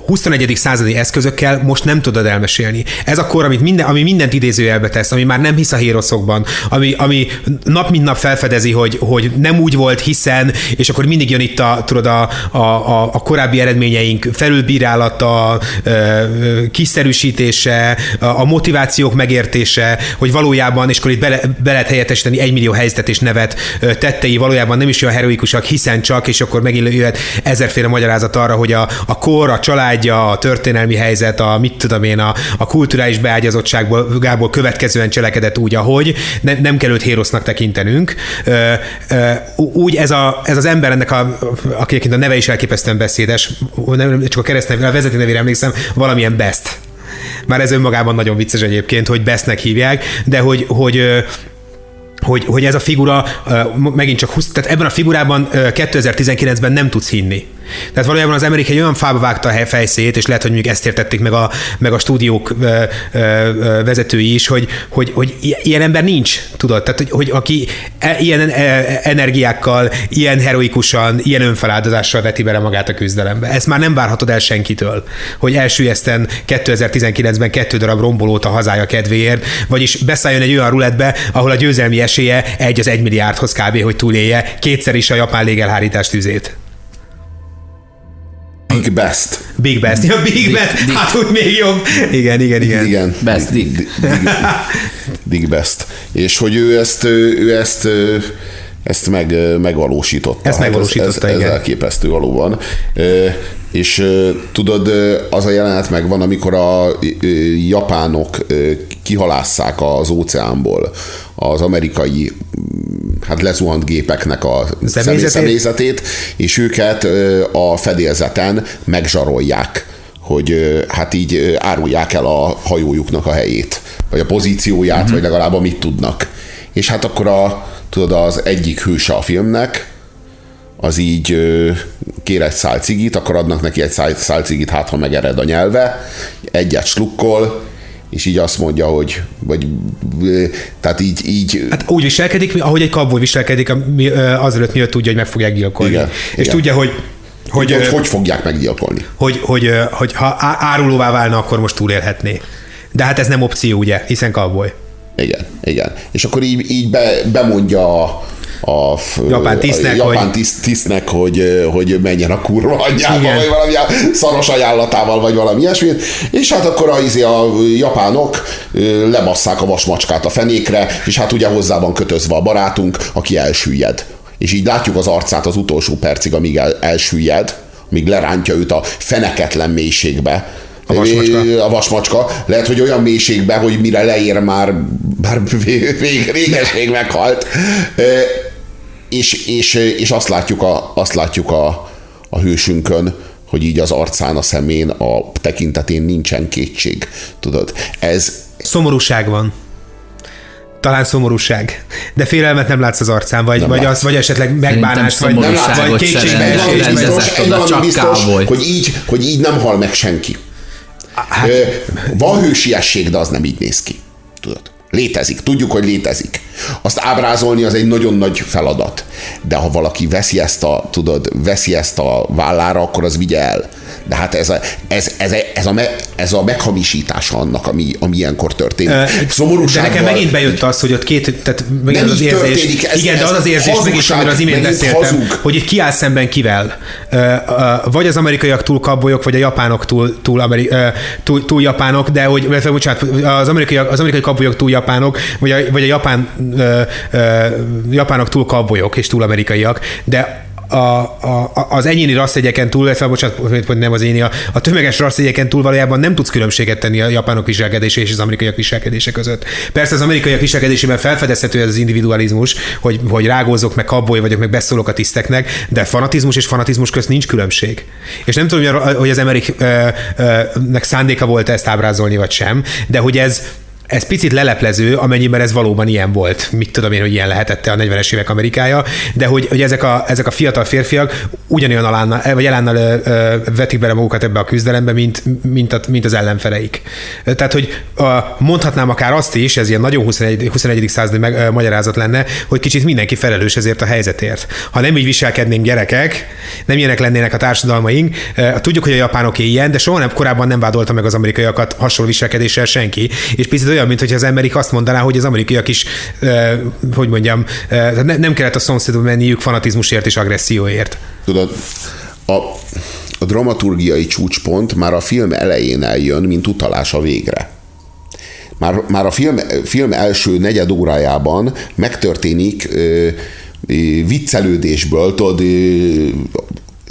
21. századi eszközökkel most nem tudod elmesélni. Ez a kor, amit minden, ami mindent idézőjelbe tesz, ami már nem hisz a héroszokban, ami, ami nap mint nap felfedezi, hogy, hogy nem úgy volt, hiszen, és akkor mindig jön itt a, tudod, a, a, a, a korábbi eredményeink felülbírálata, kiszerűsítése, a motivációk megértése, hogy valójában, és akkor itt bele, be lehet helyettesíteni egymillió helyzetet és nevet, tettei valójában nem is olyan heroikusak, hiszen csak, és akkor megint jöhet ezerféle magyarázat arra, hogy a, a kor, a család, családja, a történelmi helyzet, a mit tudom én, a, a kulturális beágyazottságból Gábor következően cselekedett úgy, ahogy, ne, nem kell őt hérosznak tekintenünk. Ö, ö, úgy ez, a, ez az ember ennek, a, akinek a neve is elképesztően beszédes, nem csak a keresztnev, a vezető nevére emlékszem, valamilyen best. Már ez önmagában nagyon vicces egyébként, hogy Bestnek hívják, de hogy, hogy hogy, hogy ez a figura megint csak 20, tehát ebben a figurában 2019-ben nem tudsz hinni. Tehát valójában az Amerikai olyan fába vágta a fejszét, és lehet, hogy mondjuk ezt értették meg a, meg a stúdiók ö, ö, vezetői is, hogy, hogy, hogy ilyen ember nincs, tudod? Tehát, hogy, hogy aki e, ilyen e, energiákkal, ilyen heroikusan, ilyen önfeláldozással veti bele magát a küzdelembe. Ezt már nem várhatod el senkitől, hogy elsüllyeszten 2019-ben kettő darab rombolót a hazája kedvéért, vagyis beszálljon egy olyan ruletbe, ahol a győzelmi esélye egy az egy milliárdhoz kb., hogy túlélje kétszer is a japán légelhárítás tüzét. Big Best. Big Best. Ja, Big, Big Best. Big, hát úgy még jobb. Igen, igen, igen. igen. Best, Big. Big, Big Best. És hogy ő ezt, ő ezt ezt meg, megvalósította. Ezt megvalósította, ez, ez, igen. Ez elképesztő valóban. És tudod, az a jelenet megvan, amikor a japánok kihalásszák az óceánból az amerikai hát lezuhant gépeknek a személyzetét, személyzetét és őket a fedélzeten megzsarolják hogy hát így árulják el a hajójuknak a helyét, vagy a pozícióját, uh-huh. vagy legalább amit tudnak. És hát akkor a, tudod, az egyik hőse a filmnek, az így kér egy szál cigit, akkor adnak neki egy szál, szál cigit, hát ha megered a nyelve, egyet slukkol, és így azt mondja, hogy vagy, tehát így, így... Hát úgy viselkedik, ahogy egy kabul viselkedik, azelőtt miatt tudja, hogy meg fogják gyilkolni. Igen, és igen. tudja, hogy hogy, hogy, hogy fogják meggyilkolni. Hogy, hogy, hogy ha árulóvá válna, akkor most túlélhetné. De hát ez nem opció, ugye, hiszen cowboy. Igen, igen. És akkor így, így be, bemondja a, a japán tisztnek, a japán hogy... tisztnek, hogy, hogy menjen a kurva anyjába, Igen. vagy valami szaros ajánlatával, vagy valami ilyesmi. És hát akkor a, izé, a japánok lebasszák a vasmacskát a fenékre, és hát ugye hozzá van kötözve a barátunk, aki elsüllyed. És így látjuk az arcát az utolsó percig, amíg el, elsüllyed, amíg lerántja őt a feneketlen mélységbe a vasmacska. A vasmacska. Lehet, hogy olyan mélységben, hogy mire leér már, [LAUGHS] rég, réges meghalt. És, és, és azt látjuk, a, azt látjuk a, a hősünkön, hogy így az arcán, a szemén, a tekintetén nincsen kétség. Tudod, ez... Szomorúság van. talán szomorúság. De félelmet nem látsz az arcán, vagy, vagy, az, vagy esetleg megbánást, vagy, nem látsz, vagy kétségbeesést. Biztos, biztos, biztos hogy, így, hogy így nem hal meg senki. Hát, van hősiesség, de az nem így néz ki. Tudod? Létezik, tudjuk, hogy létezik. Azt ábrázolni az egy nagyon nagy feladat. De ha valaki veszi ezt a, tudod, veszi ezt a vállára, akkor az vigye el. De hát ez a, ez, ez, ez, a, ez a meghamisítása annak, ami, ami ilyenkor történik. Szomorúsággal... De nekem megint bejött az, hogy ott két, tehát megint az, az érzés, ez, igen, ez, de az az érzés, megint, amiről az imént beszéltem, hazug. hogy itt kiáll szemben kivel. Vagy az amerikaiak túl kabbolyok, vagy a japánok túl, túl, ameri, túl, túl japánok, de hogy, bocsánat, az amerikai, az amerikai kabbolyok túl japánok, vagy a, vagy a japán, japánok túl kabbolyok és túl amerikaiak, de a, a, az enyéni rasszegyeken túl, illetve bocsánat, nem az enyéni, a, a tömeges rasszegyeken túl valójában nem tudsz különbséget tenni a japánok viselkedése és az amerikaiak viselkedése között. Persze az amerikaiak viselkedésében felfedezhető ez az individualizmus, hogy, hogy rágózok, meg kabboly vagyok, meg beszólok a tiszteknek, de fanatizmus és fanatizmus közt nincs különbség. És nem tudom, hogy az ameriknek szándéka volt ezt ábrázolni, vagy sem, de hogy ez ez picit leleplező, amennyiben ez valóban ilyen volt. Mit tudom én, hogy ilyen lehetette a 40-es évek Amerikája, de hogy, hogy ezek, a, ezek a fiatal férfiak ugyanolyan alánnal, vagy elánnal vetik bele magukat ebbe a küzdelembe, mint, mint, a, mint az ellenfeleik. Tehát, hogy a, mondhatnám akár azt is, ez ilyen nagyon 21. 21. századi meg, magyarázat lenne, hogy kicsit mindenki felelős ezért a helyzetért. Ha nem így viselkednénk gyerekek, nem ilyenek lennének a társadalmaink, tudjuk, hogy a japánok ilyen, de soha nem korábban nem vádolta meg az amerikaiakat hasonló viselkedéssel senki, és picit olyan, mintha az emberik azt mondaná, hogy az amerikaiak is, eh, hogy mondjam, eh, ne, nem kellett a szomszédba menniük fanatizmusért és agresszióért. Tudod, a, a dramaturgiai csúcspont már a film elején eljön, mint utalás a végre. Már, már a film, film első negyed órájában megtörténik ö, viccelődésből, tudod,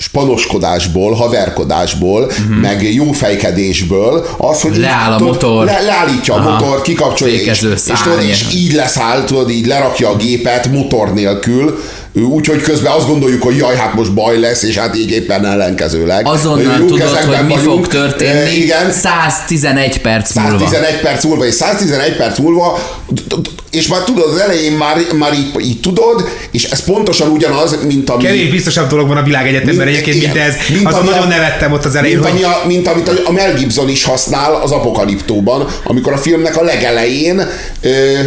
spanoskodásból, haverkodásból, uh-huh. meg jófejkedésből, az, hogy Leáll a motor. Le, leállítja Aha. a motor, kikapcsolja, és, és, tudod, és így leszáll, tudod, így lerakja a gépet motor nélkül, Úgyhogy közben azt gondoljuk, hogy jaj, hát most baj lesz, és hát így éppen ellenkezőleg. Azonnal tudod, hogy mi vagyunk. fog történni. Igen. 111 perc múlva. 111 perc múlva, és 111 perc múlva, és már tudod, az elején már, már így, így tudod, és ez pontosan ugyanaz, mint ami... Kevés biztosabb dolog van a világegyetemben egyébként, mint ez. Mint Azon nagyon a, nevettem ott az elején. Mint, hogy... a, mint amit a Mel Gibson is használ az apokaliptóban, amikor a filmnek a legelején ö,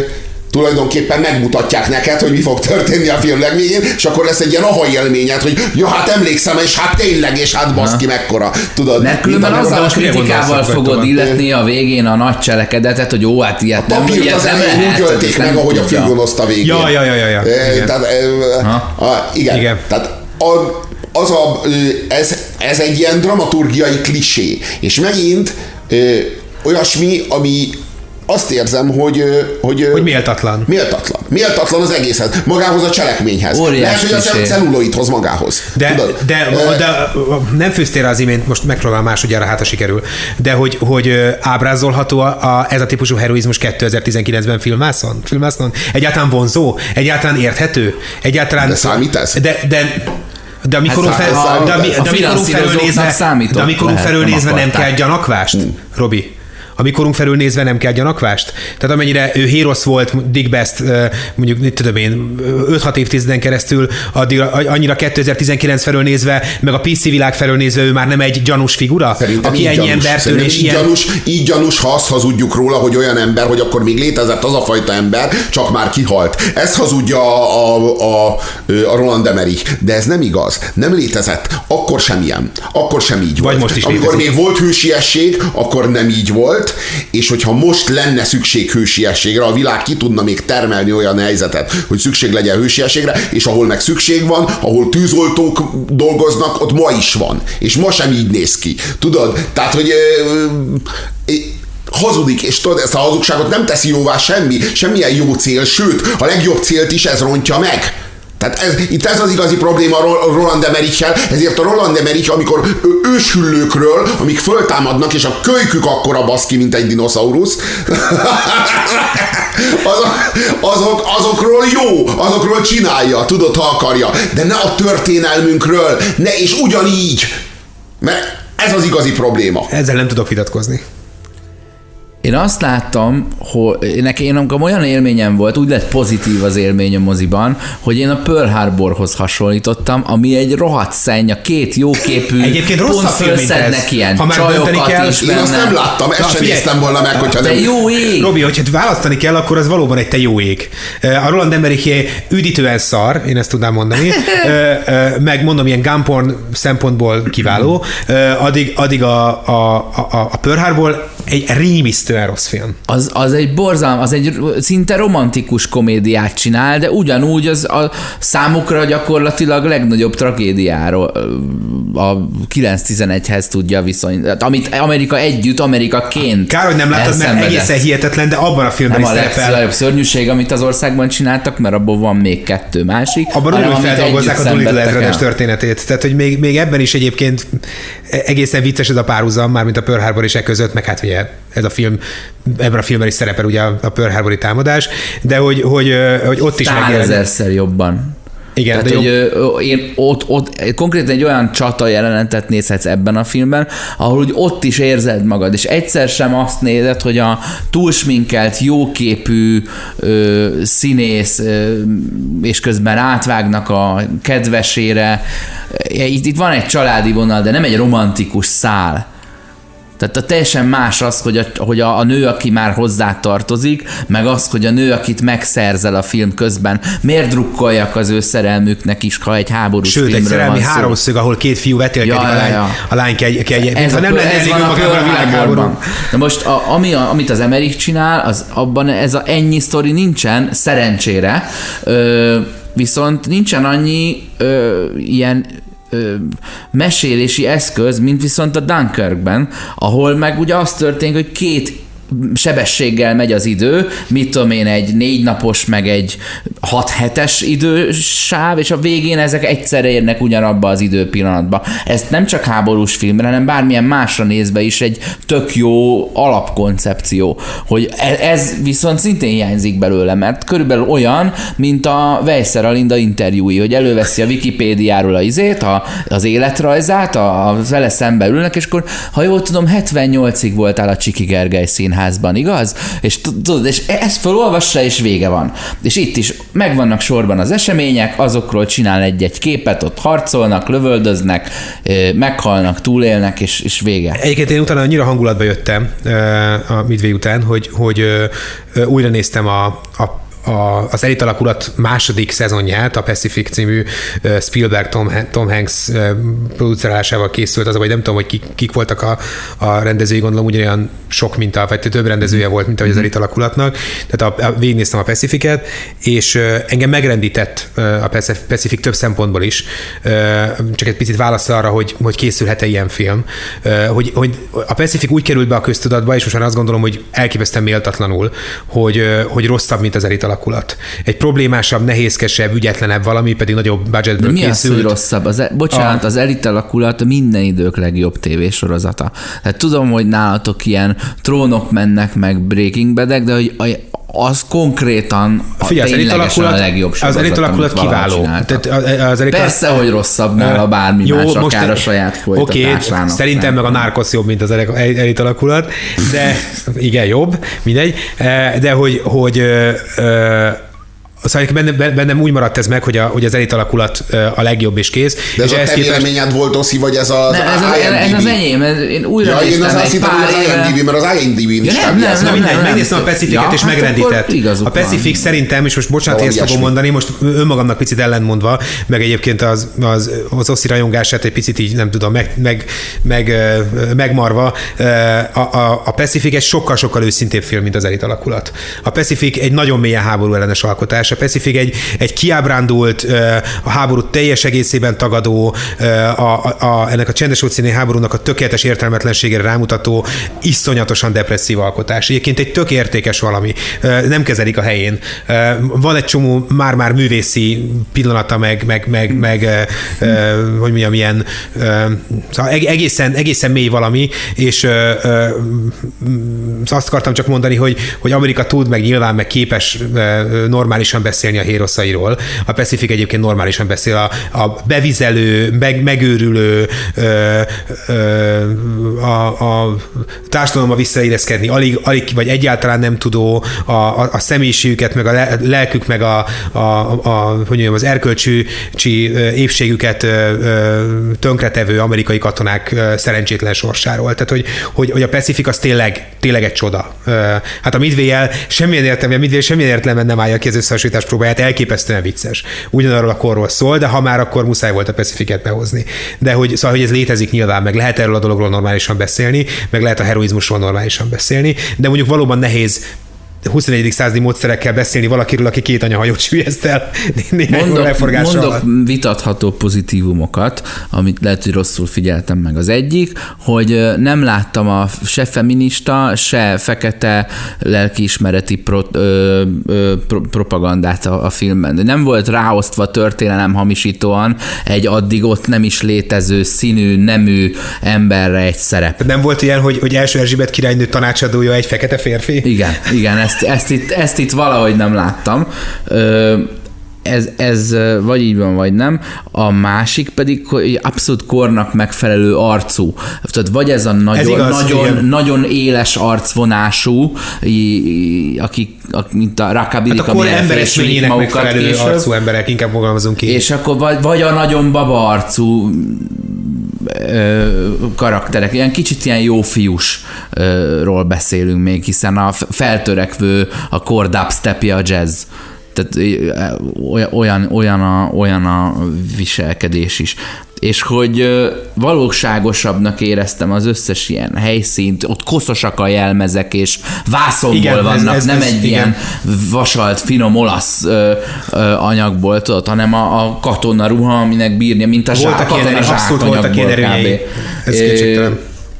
tulajdonképpen megmutatják neked, hogy mi fog történni a film legvégén, és akkor lesz egy ilyen aha élményed, hogy ja, hát emlékszem, és hát tényleg, és hát baszki mekkora. Tudod? Mert különben azzal a kritikával fogod illetni a végén a nagy cselekedetet, hogy jó, hát ilyet nem, ilyet az nem lehet. Úgy ölték meg, ahogy a főgonoszt a végén. Ja, ja, ja, ja. ja. Igen. Tehát, a, igen. igen. Tehát a, az a, ez, ez egy ilyen dramaturgiai klisé. És megint olyasmi, ami azt érzem, hogy, hogy... Hogy méltatlan. Méltatlan. Méltatlan az egészhez. Magához a cselekményhez. Óriás Lehet, hogy a celluloidhoz magához. De, Tudod? de, de, de nem főztél az imént, most megpróbál másodjára, hát a sikerül, de hogy, hogy ábrázolható a, a, ez a típusú heroizmus 2019-ben filmászon? filmászon? Egyáltalán vonzó? Egyáltalán érthető? Egyáltalán... De számít ez? De, de de amikor hát, fel, de, de, de, amikor felülnézve, de amikor felülnézve nem kell gyanakvást, hmm. Robi? a mi korunk felül nézve nem kell gyanakvást? Tehát amennyire ő hérosz volt, Dick Best, mondjuk, tudom én, 5-6 évtizeden keresztül, addig, annyira 2019 felől nézve, meg a PC világ felől nézve ő már nem egy gyanús figura, Szerintem aki ennyi embert és így ilyen... Gyanús, így gyanús, ha azt hazudjuk róla, hogy olyan ember, hogy akkor még létezett az a fajta ember, csak már kihalt. Ez hazudja a, a, a, a Roland Emmerich, de ez nem igaz. Nem létezett. Akkor sem ilyen. Akkor sem így volt. Vagy most is Amikor létezik. még volt hősiesség, akkor nem így volt volt, és hogyha most lenne szükség hősiességre, a világ ki tudna még termelni olyan helyzetet, hogy szükség legyen hősiességre, és ahol meg szükség van, ahol tűzoltók dolgoznak, ott ma is van. És ma sem így néz ki. Tudod? Tehát, hogy hazudik, és tudod, ezt a hazugságot nem teszi jóvá semmi, semmilyen jó cél, sőt, a legjobb célt is ez rontja meg. Tehát ez, itt ez az igazi probléma Roland Emerichel, ezért a Roland Emerich, amikor őshüllőkről, amik föltámadnak, és a kölykük akkora baszki, mint egy dinoszaurusz, [LAUGHS] azok, azok, azokról jó, azokról csinálja, tudod, ha akarja, de ne a történelmünkről, ne, és ugyanígy, mert ez az igazi probléma. Ezzel nem tudok vitatkozni. Én azt láttam, hogy nekem én olyan élményem volt, úgy lett pozitív az élmény a moziban, hogy én a Pearl Harborhoz hasonlítottam, ami egy rohadt szenny, a két jóképű, Egyébként rossz mint ez. ilyen Ha már dönteni kell, is Én azt nem láttam, ezt sem néztem volna meg, hogyha Te nem... jó ég! Robi, hogyha választani kell, akkor az valóban egy te jó ég. A Roland Emmerich üdítően szar, én ezt tudnám mondani, meg mondom, ilyen gunporn szempontból kiváló, Ö, addig, addig a, a, a, a Pearl Harbor egy rémisztően rossz film. Az, az egy borzalom, az egy szinte romantikus komédiát csinál, de ugyanúgy az a számukra gyakorlatilag legnagyobb tragédiáról a 9-11-hez tudja viszony, amit Amerika együtt, Amerikaként Kár, hogy nem láttad, mert egészen hihetetlen, de abban a filmben Nem is a szerepel. legnagyobb szörnyűség, amit az országban csináltak, mert abból van még kettő másik. Abban úgy, hogy feldolgozzák a Dolittle ezredes történetét. Tehát, hogy még, még ebben is egyébként egészen vicces ez a párhuzam, már mint a Pearl Harbor és e között, meg hát ugye ez a film, ebben a filmben is szerepel ugye a Pearl Harbori támadás, de hogy, hogy, hogy ott is megjelenik. Jobban. Igen, Tehát, de hogy jobb, én ott, ott konkrétan egy olyan csata jelenetet nézhetsz ebben a filmben, ahol úgy ott is érzed magad, és egyszer sem azt nézed, hogy a túlsminkelt, jóképű ö, színész, ö, és közben átvágnak a kedvesére. Itt, itt van egy családi vonal, de nem egy romantikus szál. Tehát a teljesen más az, hogy a, hogy a, a nő, aki már hozzá tartozik, meg az, hogy a nő, akit megszerzel a film közben, miért drukkoljak az ő szerelmüknek is, ha egy háborús Sőt, egy filmről szerelmi van szó. háromszög, ahol két fiú vetélkedik, Ja, a lány, ja. a lány kell, kell Ez, mintha a, nem a önmagában a Pearl világháború. Harborban. De most, a, ami a, amit az Emerich csinál, az abban ez a ennyi sztori nincsen, szerencsére, ö, viszont nincsen annyi ö, ilyen mesélési eszköz, mint viszont a Dunkirkben, ahol meg ugye az történik, hogy két sebességgel megy az idő, mit tudom én, egy négy napos, meg egy hat hetes idősáv, és a végén ezek egyszerre érnek ugyanabba az időpillanatba. Ez nem csak háborús filmre, hanem bármilyen másra nézve is egy tök jó alapkoncepció, hogy e- ez viszont szintén hiányzik belőle, mert körülbelül olyan, mint a Weisser Alinda interjúi, hogy előveszi a Wikipédiáról a izét, a, az életrajzát, a, a vele szembe ülnek, és akkor, ha jól tudom, 78-ig voltál a Csiki Gergely színházban, igaz? És tudod, és ezt felolvassa, és vége van. És itt is megvannak sorban az események, azokról csinál egy-egy képet, ott harcolnak, lövöldöznek, meghalnak, túlélnek, és, és vége. Egyébként én utána annyira hangulatba jöttem a Midway után, hogy, hogy újra néztem a, a a, az elit alakulat második szezonját, a Pacific című Spielberg Tom, Tom Hanks producerálásával készült, az, vagy nem tudom, hogy kik, kik voltak a, a rendezői, gondolom ugyanolyan sok, mint a, vagy több rendezője volt, mint ahogy az elit alakulatnak. Tehát a, a, végignéztem a Pacificet, és engem megrendített a Pacif- Pacific több szempontból is. Csak egy picit válasz arra, hogy, hogy készülhet-e ilyen film. Hogy, hogy a Pacific úgy került be a köztudatba, és most már azt gondolom, hogy elképesztően méltatlanul, hogy, hogy rosszabb, mint az elit alakulat. Egy problémásabb, nehézkesebb, ügyetlenebb valami, pedig nagyobb budgetből Mi az, készült. hogy rosszabb? Az, e- bocsánat, az Elit alakulat minden idők legjobb tévésorozata. Tehát tudom, hogy nálatok ilyen trónok mennek, meg Breaking Badek, de hogy a- az konkrétan a Figyelj, az alakulat, a legjobb az elit alakulat kiváló. Tehát az, elit Persze, hogy rosszabb nála bármi Jó, más, most akár a saját Oké, folytatásának. szerintem meg a Narcos jobb, mint az elit elit alakulat, de igen, jobb, mindegy. De hogy, hogy ö, ö, Szóval bennem, bennem úgy maradt ez meg, hogy, a, hogy az elit alakulat a legjobb és kész. De ez és a véleményed volt, Oszi, vagy ez az, Nem, ez, az, ez az IMDb? enyém, ez, én újra Ja, én az azt hittem, hogy az. IMDb, mert az IMDb-n Ja, is nem, nem, nem, nem, megnéztem a. Pacificet, Ja, és hát megrendített. A Pacific van. szerintem, és most bocsánat, hogy ezt fogom mondani, most önmagamnak picit ellentmondva, meg egyébként az, az, az Oszi rajongását egy picit így, nem tudom, meg, meg, meg, megmarva. A, a, a Pacific egy sokkal-sokkal őszintébb film, mint az elit alakulat. A Pacific egy nagyon mélyen háború ellenes alkotás. A Pacific egy, egy kiábrándult, a háborút teljes egészében tagadó, a, a, a, ennek a csendes óceáni háborúnak a tökéletes értelmetlenségére rámutató, iszonyatosan depresszív alkotás. Egyébként egy tök értékes valami. Nem kezelik a helyén. Van egy csomó már-már művészi pillanata, meg, meg, meg, meg ö, hogy mondjam, ilyen szóval eg- egészen, egészen mély valami, és azt akartam csak mondani, hogy, hogy Amerika tud, meg nyilván, meg képes normálisan normálisan beszélni a héroszairól. A Pacific egyébként normálisan beszél a, a bevizelő, meg, megőrülő, ö, ö, a, a társadalomba visszaérezkedni, alig, alig, vagy egyáltalán nem tudó a, a, a személyiségüket, meg a lelkük, meg a, a, a hogy mondjam, az erkölcsű épségüket tönkretevő amerikai katonák szerencsétlen sorsáról. Tehát, hogy, hogy, hogy a Pacific az tényleg, tényleg egy csoda. Hát a midway semmilyen értelme, a midway semmilyen értelemben nem állja ki az összehasonlítás próbáját, elképesztően vicces. Ugyanarról a korról szól, de ha már akkor muszáj volt a Pacificet behozni. De hogy, szóval, hogy ez létezik nyilván, meg lehet erről a dologról normálisan beszélni, meg lehet a heroizmusról normálisan beszélni, de mondjuk valóban nehéz 21. századi módszerekkel beszélni valakiről, aki két anyahajót süllyeszt el [LAUGHS] mondok, mondok alatt. vitatható pozitívumokat, amit lehet, hogy rosszul figyeltem meg. Az egyik, hogy nem láttam a se feminista, se fekete lelkiismereti pro, ö, ö, pro, propagandát a, a filmben. Nem volt ráosztva történelem hamisítóan egy addig ott nem is létező színű, nemű emberre egy szerep. Nem volt ilyen, hogy, hogy első Erzsébet királynő tanácsadója egy fekete férfi? Igen, igen, ezt, ezt, itt, ezt itt valahogy nem láttam. Ez, ez vagy így van, vagy nem. A másik pedig hogy abszolút kornak megfelelő arcú. Tehát vagy ez a nagyon, ez igaz, nagyon, nagyon éles arcvonású, akik, mint a rakabilik, hát ami emberek magukat később. arcú emberek, inkább fogalmazunk ki. És akkor vagy, vagy a nagyon baba arcú karakterek, ilyen kicsit ilyen jó fiúsról beszélünk még, hiszen a feltörekvő, a core dubstepje a jazz tehát olyan, olyan, a, olyan a viselkedés is. És hogy valóságosabbnak éreztem az összes ilyen helyszínt, ott koszosak a jelmezek, és vászonból igen, vannak, ez, ez, nem ez, egy igen. ilyen vasalt, finom olasz ö, ö, anyagból, tudod, hanem a, a katona ruha, aminek bírnia, mint a voltak zsák, zsák voltak ilyen erőjei. Ez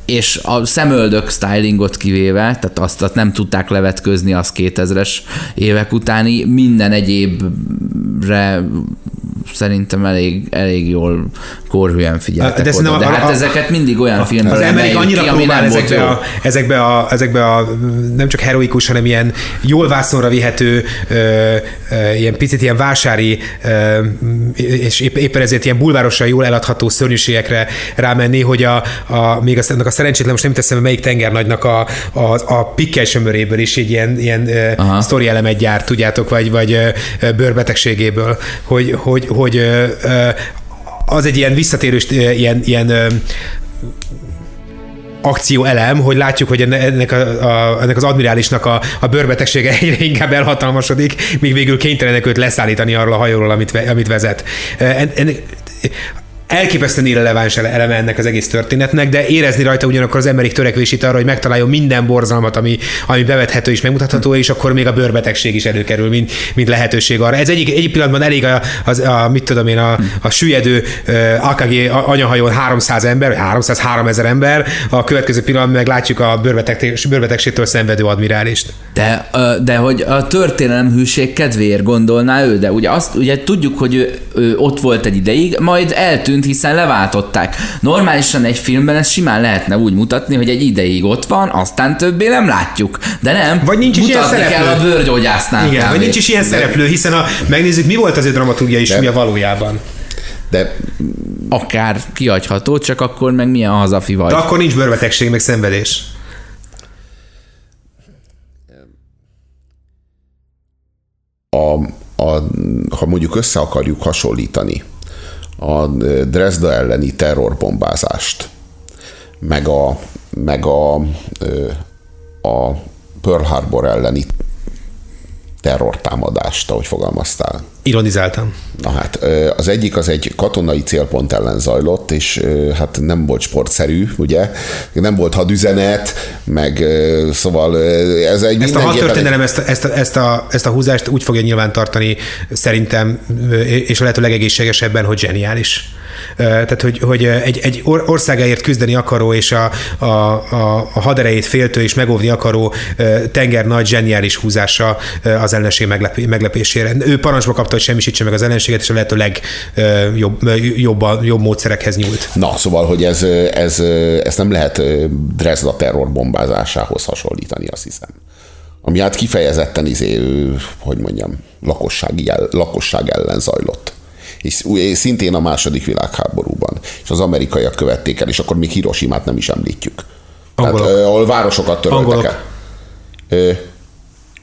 és a szemöldök stylingot kivéve, tehát azt, azt nem tudták levetközni az 2000-es évek utáni, minden egyébre szerintem elég, elég jól korhűen figyeltek de, oda. De a, hát a, ezeket mindig olyan filmben Az emberek annyira ki, próbál ezekbe a, ezekbe, a, ezekbe a nem csak heroikus, hanem ilyen jól vászonra vihető, ö, ö, ilyen picit ilyen vásári, ö, és épp, éppen ezért ilyen bulvárosan jól eladható szörnyűségekre rámenni, hogy a, a még azt, a szerencsétlen, most nem teszem, melyik tengernagynak a, a, a pikkel sömöréből is egy ilyen, ilyen sztori elemet gyárt, tudjátok, vagy, vagy bőrbetegségéből, hogy, hogy, hogy az egy ilyen visszatérős, ilyen, ilyen akció elem, hogy látjuk, hogy ennek, a, a, ennek az admirálisnak a, a bőrbetegsége [LAUGHS] egyre inkább elhatalmasodik, míg végül kénytelenek őt leszállítani arról a hajóról, amit, amit vezet. Ennek, elképesztően irreleváns eleme ennek az egész történetnek, de érezni rajta ugyanakkor az emberik törekvését arra, hogy megtaláljon minden borzalmat, ami, ami bevethető és megmutatható, és akkor még a bőrbetegség is előkerül, mint, mint lehetőség arra. Ez egyik, egyik pillanatban elég a, az, a, mit tudom én, a, a süllyedő uh, AKG anyahajón 300 ember, vagy 300 3000 ember, a következő pillanatban meg látjuk a bőrbeteg, bőrbetegségtől szenvedő admirálist. De, de hogy a történelem hűség kedvéért gondolná ő, de ugye azt ugye tudjuk, hogy ő, ő ott volt egy ideig, majd eltűnt eltűnt, hiszen leváltották. Normálisan egy filmben ezt simán lehetne úgy mutatni, hogy egy ideig ott van, aztán többé nem látjuk. De nem, vagy nincs is ilyen szereplő. kell a bőrgyógyásznál. Igen, vagy nincs is ilyen szereplő, hiszen a, megnézzük, mi volt az ő dramaturgia is, de. mi a valójában. De akár kiadható, csak akkor meg milyen hazafi vagy. De akkor nincs bőrbetegség, meg szenvedés. A, a, ha mondjuk össze akarjuk hasonlítani a Dresda elleni terrorbombázást, meg a, meg a, a Pearl Harbor elleni terrortámadást, ahogy fogalmaztál. Ironizáltam. Na hát, az egyik az egy katonai célpont ellen zajlott, és hát nem volt sportszerű, ugye? Nem volt hadüzenet, meg szóval ez egy Ezt a hadtörténelem ezt, ezt, a, ezt, a, ezt a húzást úgy fogja nyilván tartani szerintem, és a lehető legegészségesebben, hogy zseniális. Tehát, hogy, hogy egy, egy országáért küzdeni akaró és a, a, a, a haderejét féltő és megóvni akaró tenger nagy zseniális húzása az ellenség meglepésére. Ő parancsba kapta, hogy semmisítse meg az ellenséget, és a lehető legjobb jobb, jobb módszerekhez nyúlt. Na, szóval, hogy ez, ez, ez nem lehet Dresda terror bombázásához hasonlítani, azt hiszem ami hát kifejezetten izé, hogy mondjam, lakossági, lakosság ellen zajlott. És szintén a második világháborúban. És az amerikaiak követték el, és akkor még Hiroshima-t nem is említjük. Angolok. Tehát, ahol városokat töröltek Angolok. el.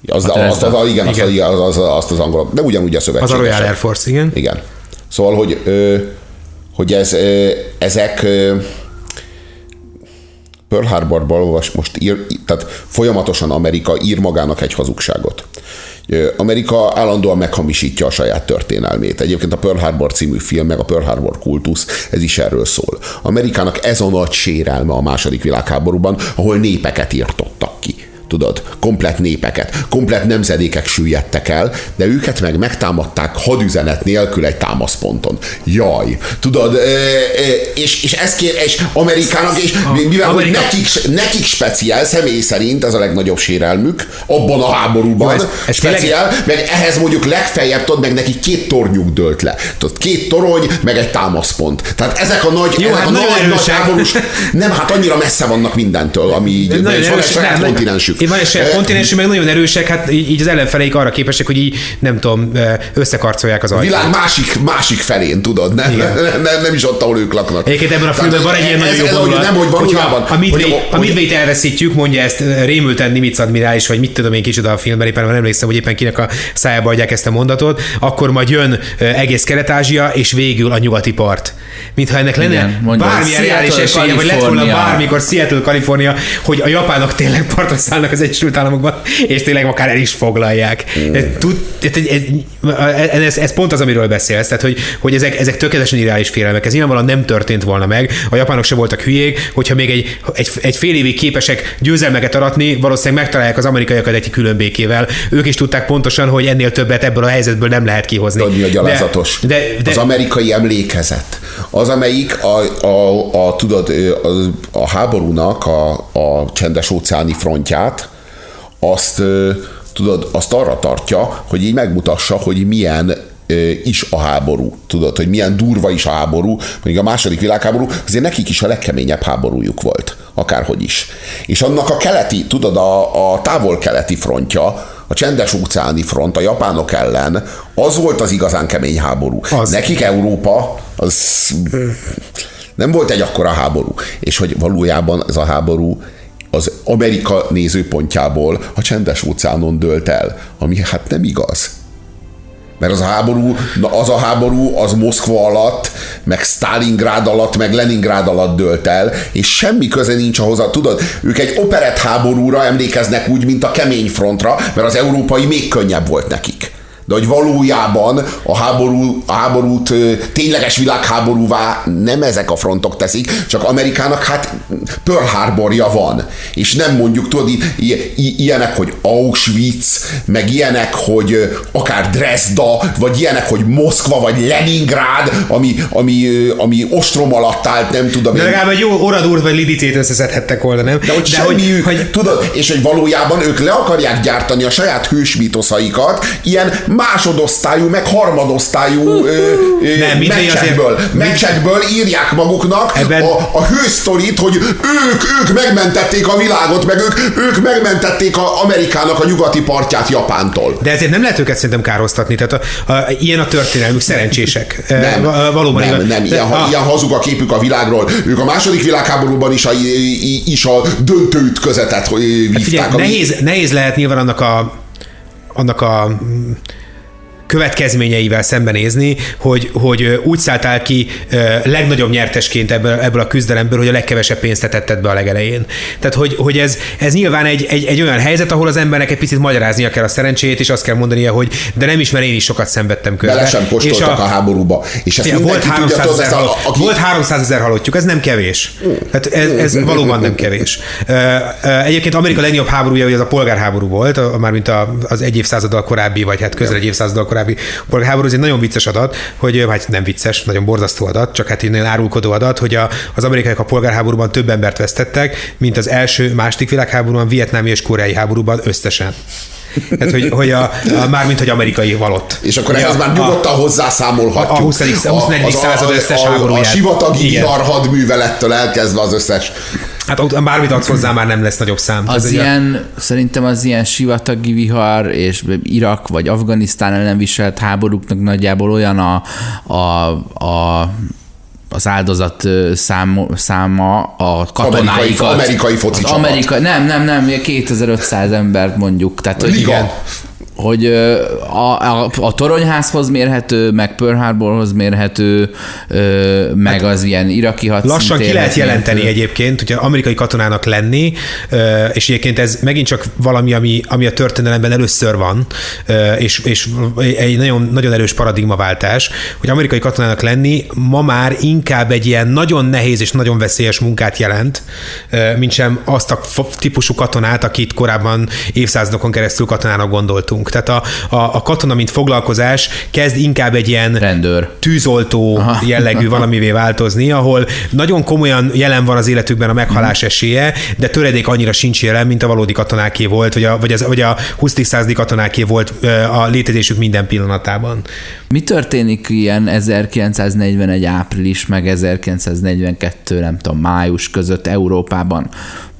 Az, hát az, az, az, igen, igen. Az, az, az, azt az angolok, de ugyanúgy a szövetségesek. Az a Royal Air Force, igen. Igen. Szóval, hogy, hogy ez, ezek Pearl Harborban most ír, tehát folyamatosan Amerika ír magának egy hazugságot. Amerika állandóan meghamisítja a saját történelmét. Egyébként a Pearl Harbor című film, meg a Pearl Harbor kultusz, ez is erről szól. Amerikának ez a nagy sérelme a második világháborúban, ahol népeket írtottak ki tudod, komplet népeket, komplet nemzedékek süllyedtek el, de őket meg megtámadták hadüzenet nélkül egy támaszponton. Jaj, tudod, és, és ez kér, és Amerikának, és mivel hogy nekik, nekik speciál, személy szerint ez a legnagyobb sérelmük, abban a háborúban, Jó, ez, ez speciál, tényleg... meg ehhez mondjuk legfeljebb, tudod, meg neki két tornyuk dölt le. Tudod, két torony, meg egy támaszpont. Tehát ezek a nagy, Jó, ezek hát a nagy, nagy háborús, nem, hát annyira messze vannak mindentől, ami így, van egy saját kontinensük. Itt van egy saját kontinensünk, meg nagyon erősek, hát így az ellenfeleik arra képesek, hogy így nem tudom, összekarcolják az ajtót. világ másik, másik felén, tudod, nem, nem, nem, nem, is ott, ahol ők laknak. Egyébként ebben a filmben van egy ilyen nagyon jó gondolat, nem, hogy valójában, a, midway, hogy, a midway elveszítjük, mondja ezt rémülten Nimitz admirális, vagy mit tudom én kicsoda a filmben, éppen nem emlékszem, hogy éppen kinek a szájába adják ezt a mondatot, akkor majd jön egész Kelet-Ázsia, és végül a nyugati part. Mintha ennek lenne Igen, bármilyen reális esélye, vagy lett volna bármikor Seattle, Kalifornia, hogy a japánok tényleg partra szállnak az Egyesült Államokban, és tényleg akár el is foglalják. Mm. Tud, ez, ez, pont az, amiről beszélsz, tehát hogy, hogy ezek, ezek tökéletesen irreális félelmek. Ez nyilvánvalóan nem történt volna meg. A japánok se voltak hülyék, hogyha még egy, egy, egy fél évig képesek győzelmeket aratni, valószínűleg megtalálják az amerikaiakat egy külön békével. Ők is tudták pontosan, hogy ennél többet ebből a helyzetből nem lehet kihozni. Tudod, a gyalázatos? De, de, de, az amerikai emlékezet, az, amelyik a, a, a, a tudod, a, a háborúnak a, a csendes óceáni frontját, azt tudod, azt arra tartja, hogy így megmutassa, hogy milyen is a háború. Tudod, hogy milyen durva is a háború. Mondjuk a második világháború, azért nekik is a legkeményebb háborújuk volt. Akárhogy is. És annak a keleti, tudod, a, a távol-keleti frontja, a csendes óceáni front a japánok ellen, az volt az igazán kemény háború. Az. Nekik Európa, az nem volt egy akkora háború. És hogy valójában ez a háború az Amerika nézőpontjából a csendes óceánon dőlt el, ami hát nem igaz. Mert az a háború, az a háború az Moszkva alatt, meg Stalingrád alatt, meg Leningrád alatt dőlt el, és semmi köze nincs ahhoz, tudod, ők egy operett háborúra emlékeznek úgy, mint a kemény frontra, mert az európai még könnyebb volt nekik de hogy valójában a, háború, a háborút tényleges világháborúvá nem ezek a frontok teszik, csak Amerikának hát Pearl Harborja van. És nem mondjuk, tudod, ilyenek, hogy Auschwitz, meg ilyenek, hogy akár Dresda, vagy ilyenek, hogy Moszkva, vagy Leningrád, ami, ami, ami ostrom alatt állt, nem tudom. De legalább egy jó Oradurt vagy Lidicét összeszedhettek volna, nem? De hogy De semmi, hogy, hogy, tudod, és hogy valójában ők le akarják gyártani a saját hősmítoszaikat, ilyen másodosztályú, meg harmadosztályú ö, ö, nem, meccsekből, azért, meccsekből írják maguknak ebben... a, a hősztorit, hogy ők, ők megmentették a világot, meg ők, ők megmentették a Amerikának a nyugati partját Japántól. De ezért nem lehet őket szerintem károsztatni, tehát a, a, ilyen a történelmük, szerencsések. [LAUGHS] Nem, valóban nem, igaz. nem ilyen, a, ilyen hazug a képük a világról. Ők a második világháborúban is a, is a döntő ütközetet vívták. Hát figyelj, nehéz, nehéz lehet nyilván annak a annak a következményeivel szembenézni, hogy, hogy úgy szálltál ki legnagyobb nyertesként ebből, ebből a küzdelemből, hogy a legkevesebb pénzt tetted be a legelején. Tehát, hogy, hogy ez, ez nyilván egy, egy, egy olyan helyzet, ahol az embernek egy picit magyaráznia kell a szerencsét, és azt kell mondania, hogy de nem is, mert én is sokat szenvedtem közben. Bele sem és a, a háborúba. És ezt volt 300 tudja, ezer, a, aki... volt 300 ezer halottjuk, ez nem kevés. Tehát ez, ez valóban nem kevés. Egyébként Amerika legnagyobb háborúja, hogy az a polgárháború volt, mármint az egy évszázaddal korábbi, vagy hát közel egy évszázaddal korábbi korábbi polgárháború, ez egy nagyon vicces adat, hogy hát nem vicces, nagyon borzasztó adat, csak hát innen árulkodó adat, hogy a, az amerikaiak a polgárháborúban több embert vesztettek, mint az első, második világháborúban, vietnámi és koreai háborúban összesen. Tehát, hogy, hogy a, a, mármint, hogy amerikai valott. És akkor ehhez már nyugodtan hozzászámolhatjuk. A 20. 21. század összes a, a, a sivatagi vihar hadművelettől elkezdve az összes. Hát ott bármit adsz hozzá, már nem lesz nagyobb szám. Az ilyen, szerintem az ilyen sivatagi vihar és Irak vagy Afganisztán ellen viselt háborúknak nagyjából olyan a, a, a az áldozat szám, száma a katonáikat. amerikai foci az csapat. amerikai, nem, nem, nem, 2500 embert mondjuk. Tehát, hogy Liga. Hogy a, a, a toronyházhoz mérhető, meg Pearl Harborhoz mérhető, meg az ilyen iraki Lassan ki lehet jelenteni mérhető. egyébként, hogy amerikai katonának lenni, és egyébként ez megint csak valami, ami, ami a történelemben először van, és, és egy nagyon, nagyon erős paradigmaváltás, hogy amerikai katonának lenni ma már inkább egy ilyen nagyon nehéz és nagyon veszélyes munkát jelent, mint sem azt a típusú katonát, akit korábban évszázadokon keresztül katonának gondoltunk. Tehát a, a, a katona, mint foglalkozás kezd inkább egy ilyen Rendőr. tűzoltó Aha. jellegű valamivé változni, ahol nagyon komolyan jelen van az életükben a meghalás Mhm. esélye, de töredék annyira sincs jelen, mint a valódi katonáké volt, vagy a, vagy az, vagy a 20. századi katonáké volt a létezésük minden pillanatában. Mi történik ilyen 1941 április, meg 1942 nem tudom, május között Európában?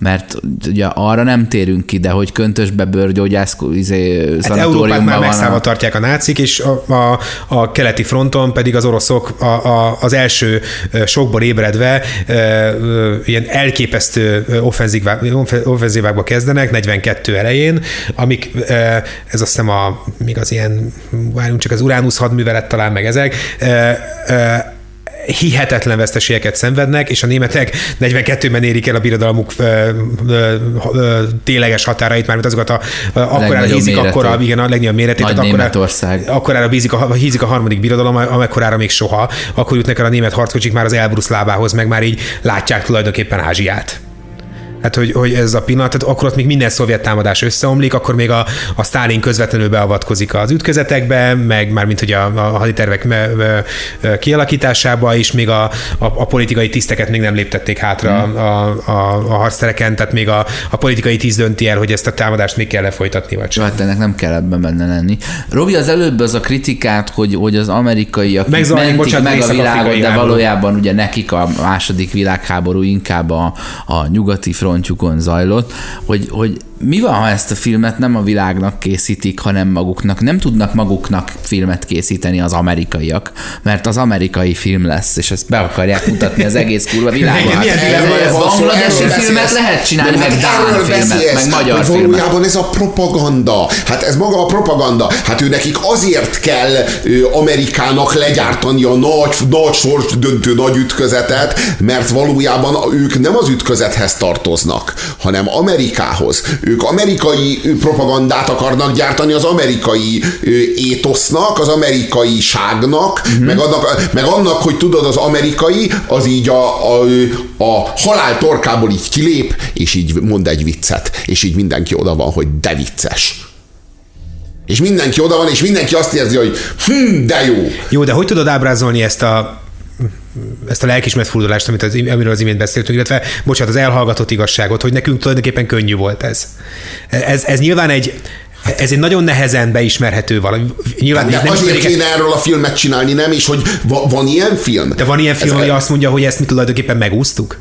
Mert ugye arra nem térünk ki, de hogy köntösbe bőrgyógyász izé, Hát Európát már megszállva a... tartják a nácik, és a, a, a keleti fronton pedig az oroszok a, a, az első sokból ébredve ö, ö, ilyen elképesztő offenzívákba kezdenek 42 elején, amik ö, ez azt hiszem a, még az ilyen, várjunk csak az Uránusz hadművelet talán meg ezek, ö, ö, hihetetlen veszteségeket szenvednek, és a németek 42-ben érik el a birodalmuk ö, ö, ö, tényleges határait, mármint azokat a, a akkorára hízik, méretű. akkor a, igen, a legnagyobb méretét. Nagy akkorára-. Akkorára bízik a, hízik a harmadik birodalom, amekkorára még soha. Akkor jutnak el a német harckocsik már az Elbrus lábához, meg már így látják tulajdonképpen Ázsiát. Hát, hogy, hogy ez a pillanat, tehát akkor ott még minden szovjet támadás összeomlik, akkor még a, a Stalin közvetlenül beavatkozik az ütközetekbe, meg már mint hogy a, a haditervek me, me, kialakításába, és még a, a, a politikai tiszteket még nem léptették hátra Hmm. a, a, a harctereken, tehát még a, a politikai tiszt dönti el, hogy ezt a támadást még kell lefolytatni, vagy sem. Hát ennek nem kell ebben benne lenni. Robi, az előbb az a kritikát, hogy, hogy az amerikaiak Megzajlik, mentik bocsánat, meg a világot, de valójában ugye nekik a második világháború inkább a, a nyugati frontjukon zajlott, hogy, hogy mi van, ha ezt a filmet nem a világnak készítik, hanem maguknak? Nem tudnak maguknak filmet készíteni az amerikaiak, mert az amerikai film lesz, és ezt be akarják mutatni az egész kurva világon. Hát? Bangladesi filmet beszélsz. lehet csinálni, meg hát Dán filmet, meg magyar hogy filmet. Valójában ez a propaganda. Hát ez maga a propaganda. Hát ő nekik azért kell ő, Amerikának legyártani a nagy, nagy sors döntő nagy ütközetet, mert valójában ők nem az ütközethez tartoznak, hanem Amerikához. Ők amerikai propagandát akarnak gyártani az amerikai étosznak, az amerikai ságnak, uh-huh. meg, annak, meg annak, hogy tudod, az amerikai az így a, a, a halál torkából így kilép, és így mond egy viccet, és így mindenki oda van, hogy de vicces. És mindenki oda van, és mindenki azt érzi, hogy hm, de jó. Jó, de hogy tudod ábrázolni ezt a ezt a lelkismert fordulást, amit az, amiről az imént beszéltünk, illetve, bocsánat, az elhallgatott igazságot, hogy nekünk tulajdonképpen könnyű volt ez. Ez, ez nyilván egy, ez egy nagyon nehezen beismerhető valami. Nyilván De nem azért ismerik- kéne erről a filmet csinálni, nem? És hogy va, van ilyen film? de van ilyen film, Ez- ami azt mondja, hogy ezt mi tulajdonképpen megúsztuk?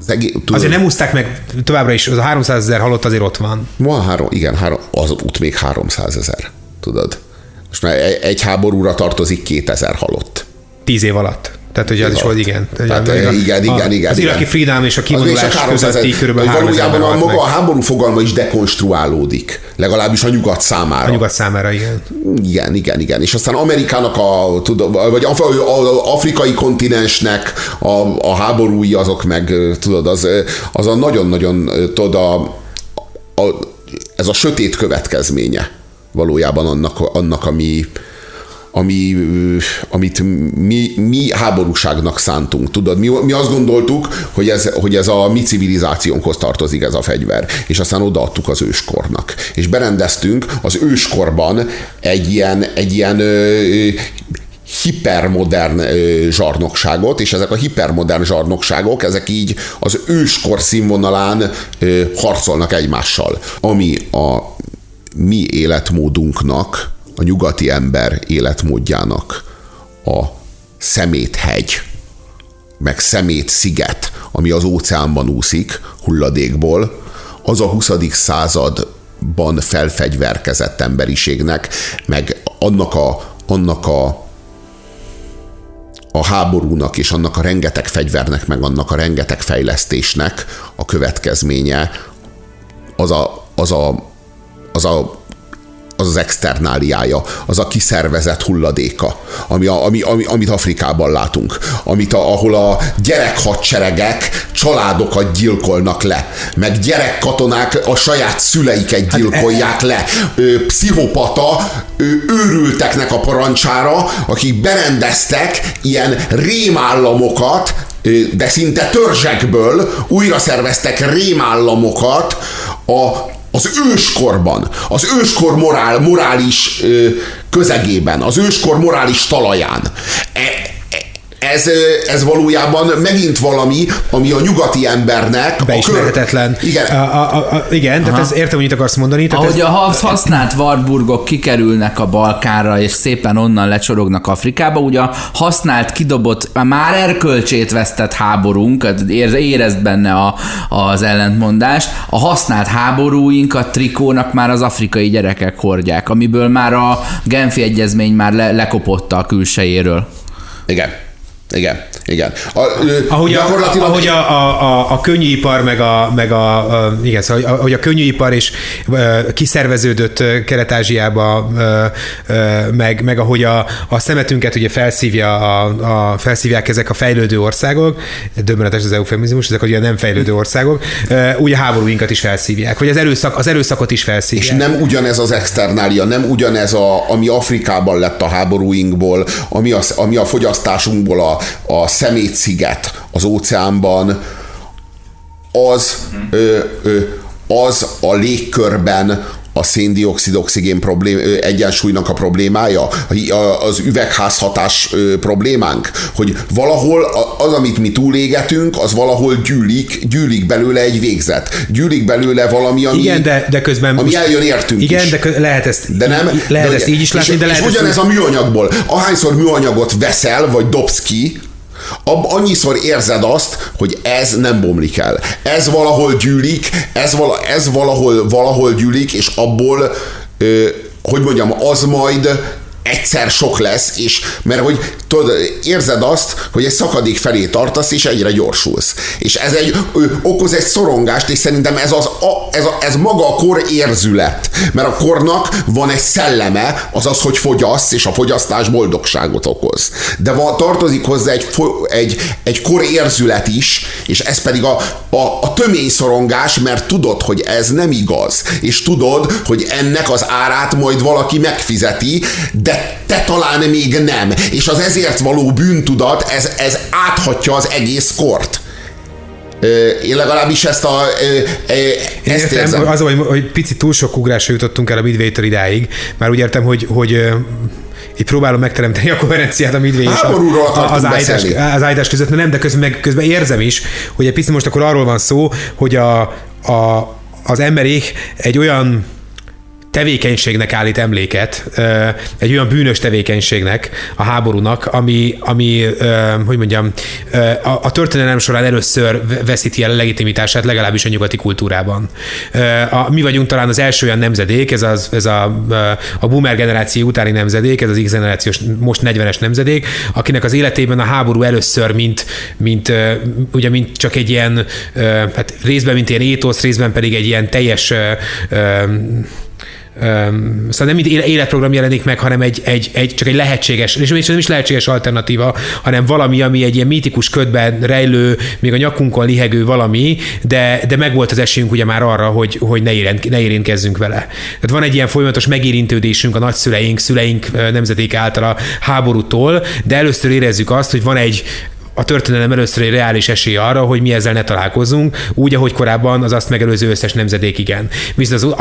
az egész, Azért nem úszták meg továbbra is, az a 300 ezer halott azért ott van. Van három, igen, három, az út még 300 ezer, tudod. Most már egy- egy háborúra tartozik 2000 halott. Tíz év alatt. Tehát, hogy az is volt, igen. Tehát, a- igen, igen, a- igen, Az iraki igen. Freedom és a Az kivonulás csak 300 közötti körülbelül Hogy 3000 Valójában a maga a háború fogalma is dekonstruálódik. Legalábbis a nyugat számára. A nyugat számára, igen. Igen, igen, igen. És aztán Amerikának a, vagy af- a, afrikai kontinensnek a, a háborúi azok meg, tudod, az, az a nagyon-nagyon, tudod, a, a, ez a sötét következménye valójában annak, annak ami, ami, amit mi, mi háborúságnak szántunk. Tudod, mi, mi azt gondoltuk, hogy ez, hogy ez a mi civilizációnkhoz tartozik ez a fegyver, és aztán odaadtuk az őskornak. És berendeztünk az őskorban egy ilyen, egy ilyen ö, hipermodern ö, zsarnokságot, és ezek a hipermodern zsarnokságok, ezek így az őskor színvonalán ö, harcolnak egymással. Ami a mi életmódunknak, a nyugati ember életmódjának a szeméthegy, meg szemét sziget, ami az óceánban úszik hulladékból, az a 20. században felfegyverkezett emberiségnek, meg annak a, annak a a háborúnak és annak a rengeteg fegyvernek, meg annak a rengeteg fejlesztésnek a következménye az a, az a, az a az az externáliája, az a kiszervezett hulladéka, ami, a, ami, ami, amit Afrikában látunk, amit a, ahol a gyerekhadseregek családokat gyilkolnak le, meg gyerekkatonák a saját szüleiket hát gyilkolják hát, le, ö, pszichopata ö, őrülteknek a parancsára, akik berendeztek ilyen rémállamokat, de szinte törzsekből újra szerveztek rémállamokat a az őskorban, az őskor morál, morális ö, közegében, az őskor morális talaján. E, ez, ez valójában megint valami, ami a nyugati embernek beismerhetetlen. A kör... Igen. A, a, a, igen, Aha. tehát ez értem, hogy mit akarsz mondani. Tehát Ahogy ez... a használt Warburgok kikerülnek a Balkánra, és szépen onnan lecsorognak Afrikába, ugye a használt, kidobott, már erkölcsét vesztett háborunk, érezd benne a, az ellentmondást, a használt háborúinkat trikónak már az afrikai gyerekek hordják, amiből már a Genfi egyezmény már le, lekopotta a külsejéről. Igen. Igen, igen. A, ahogy a, ahogy a, a, a, könnyűipar, meg a, meg a, a igen, szóval, ahogy a könnyűipar is kiszerveződött Kelet-Ázsiába, meg, meg ahogy a, a szemetünket ugye felszívja a, a, felszívják ezek a fejlődő országok, döbbenetes az eufemizmus, ezek ugye nem fejlődő országok, úgy a háborúinkat is felszívják, vagy az, erőszak, az erőszakot is felszívják. És nem ugyanez az externália, nem ugyanez, a, ami Afrikában lett a háborúinkból, ami a, ami a fogyasztásunkból a, a szemétsziget az óceánban, az, ö, ö, az a légkörben a széndiokszid oxigén problém, egyensúlynak a problémája, az üvegházhatás problémánk, hogy valahol az, amit mi túlégetünk, az valahol gyűlik, gyűlik belőle egy végzet. Gyűlik belőle valami, ami, igen, de, de közben ami eljön értünk Igen, is. de lehet ezt, de nem, lehet de, ezt így is látni, és, de lehet és ugyanez a műanyagból. Ahányszor műanyagot veszel, vagy dobsz ki, Ab, annyiszor érzed azt, hogy ez nem bomlik el. Ez valahol gyűlik, ez, vala, ez valahol, valahol gyűlik, és abból, ö, hogy mondjam, az majd egyszer sok lesz, és mert hogy tudod, érzed azt, hogy egy szakadék felé tartasz, és egyre gyorsulsz. És ez egy, ö, okoz egy szorongást, és szerintem ez, az, a, ez, a, ez maga a kor érzület. Mert a kornak van egy szelleme, az az, hogy fogyasz, és a fogyasztás boldogságot okoz. De van, tartozik hozzá egy, egy, egy kor érzület is, és ez pedig a, a, a töményszorongás, mert tudod, hogy ez nem igaz. És tudod, hogy ennek az árát majd valaki megfizeti, de te talán még nem. És az ezért való bűntudat, ez, ez áthatja az egész kort. Én legalábbis ezt a... Ezt értem, érzem. az, hogy, hogy picit túl sok ugrásra jutottunk el a Midway-től idáig, már úgy értem, hogy, hogy itt próbálom megteremteni a koherenciát a Midway és a, az, állítás, az állítás között, nem, de közben, meg, közben érzem is, hogy egy picit most akkor arról van szó, hogy a, a, az emberék egy olyan tevékenységnek állít emléket, egy olyan bűnös tevékenységnek, a háborúnak, ami, ami hogy mondjam, a történelem során először veszíti el a legitimitását, legalábbis a nyugati kultúrában. Mi vagyunk talán az első olyan nemzedék, ez, az, ez a, a boomer generáció utáni nemzedék, ez az X generációs, most 40-es nemzedék, akinek az életében a háború először, mint, mint ugye, mint csak egy ilyen, hát részben, mint ilyen étosz, részben pedig egy ilyen teljes Um, szóval nem mint életprogram jelenik meg, hanem egy, egy, egy, csak egy lehetséges, és nem is lehetséges alternatíva, hanem valami, ami egy ilyen mítikus ködben rejlő, még a nyakunkon lihegő valami, de, de megvolt az esélyünk ugye már arra, hogy, hogy ne, érint, ne érintkezzünk vele. Tehát van egy ilyen folyamatos megérintődésünk a nagyszüleink, szüleink nemzeték által a háborútól, de először érezzük azt, hogy van egy, a történelem először egy reális esély arra, hogy mi ezzel ne találkozunk, úgy, ahogy korábban az azt megelőző összes nemzedék igen. Viszont az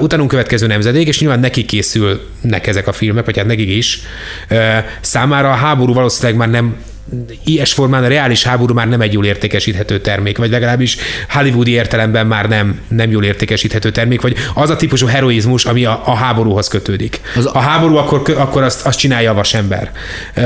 utánunk következő nemzedék, és nyilván neki készülnek ezek a filmek, vagy hát nekik is, számára a háború valószínűleg már nem ilyes formán a reális háború már nem egy jól értékesíthető termék, vagy legalábbis hollywoodi értelemben már nem, nem jól értékesíthető termék, vagy az a típusú heroizmus, ami a, a háborúhoz kötődik. Az a háború akkor, akkor azt, azt csinálja a vasember. Uh,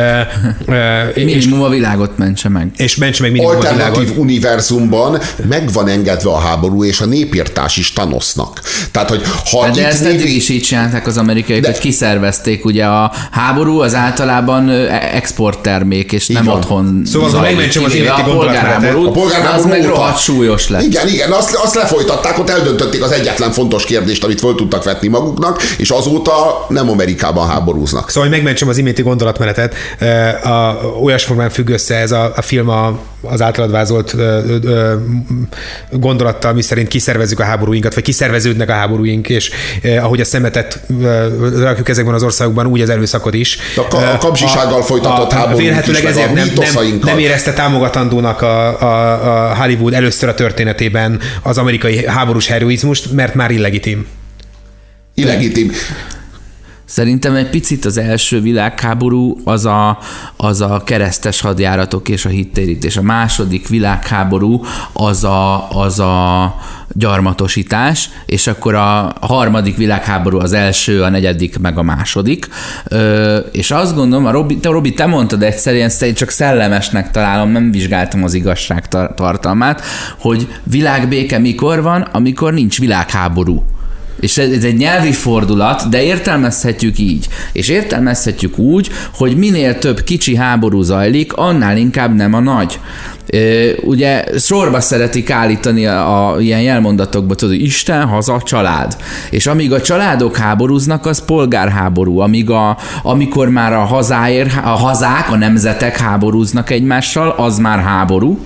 uh, minimum a világot mentse meg. És mentse meg minimum Alternatív a világot. univerzumban megvan engedve a háború, és a népírtás is tanosznak. Tehát, hogy ha de ezt nép... eddig is így csinálták az amerikaiak, de... hogy kiszervezték ugye a háború az általában exporttermék, és nem otthon Szóval ha megmentsem az életi polgárháborút, a polgárháború az meg rohadt súlyos lett. Igen, igen, azt, azt lefolytatták, ott eldöntötték az egyetlen fontos kérdést, amit föl tudtak vetni maguknak, és azóta nem Amerikában háborúznak. Szóval, hogy megmentsem az iménti gondolatmenetet, a, olyas formán függ össze ez a, a film a, az általad vázolt ö, ö, gondolattal, mi szerint kiszervezzük a háborúinkat, vagy kiszerveződnek a háborúink, és eh, ahogy a szemetet rakjuk ezekben az országokban, úgy az erőszakot is. A, a kapzsisággal folytatott háború. Vélhetőleg ezért nem, nem, nem érezte támogatandónak a, a, a Hollywood először a történetében az amerikai háborús heroizmust, mert már illegitim. Illegitim. Szerintem egy picit az első világháború az a, az a keresztes hadjáratok és a hittérítés. A második világháború az a, az a gyarmatosítás, és akkor a harmadik világháború az első, a negyedik meg a második. Ö, és azt gondolom, a Robi, te, Robi, te mondtad egyszer, én csak szellemesnek találom, nem vizsgáltam az igazság tartalmát, hogy világbéke mikor van, amikor nincs világháború. És ez egy nyelvi fordulat, de értelmezhetjük így. És értelmezhetjük úgy, hogy minél több kicsi háború zajlik, annál inkább nem a nagy. Ugye sorba szeretik állítani a, a ilyen jelmondatokba, tudod, Isten, haza, család. És amíg a családok háborúznak, az polgárháború. Amíg a, amikor már a hazáért, a hazák, a nemzetek háborúznak egymással, az már háború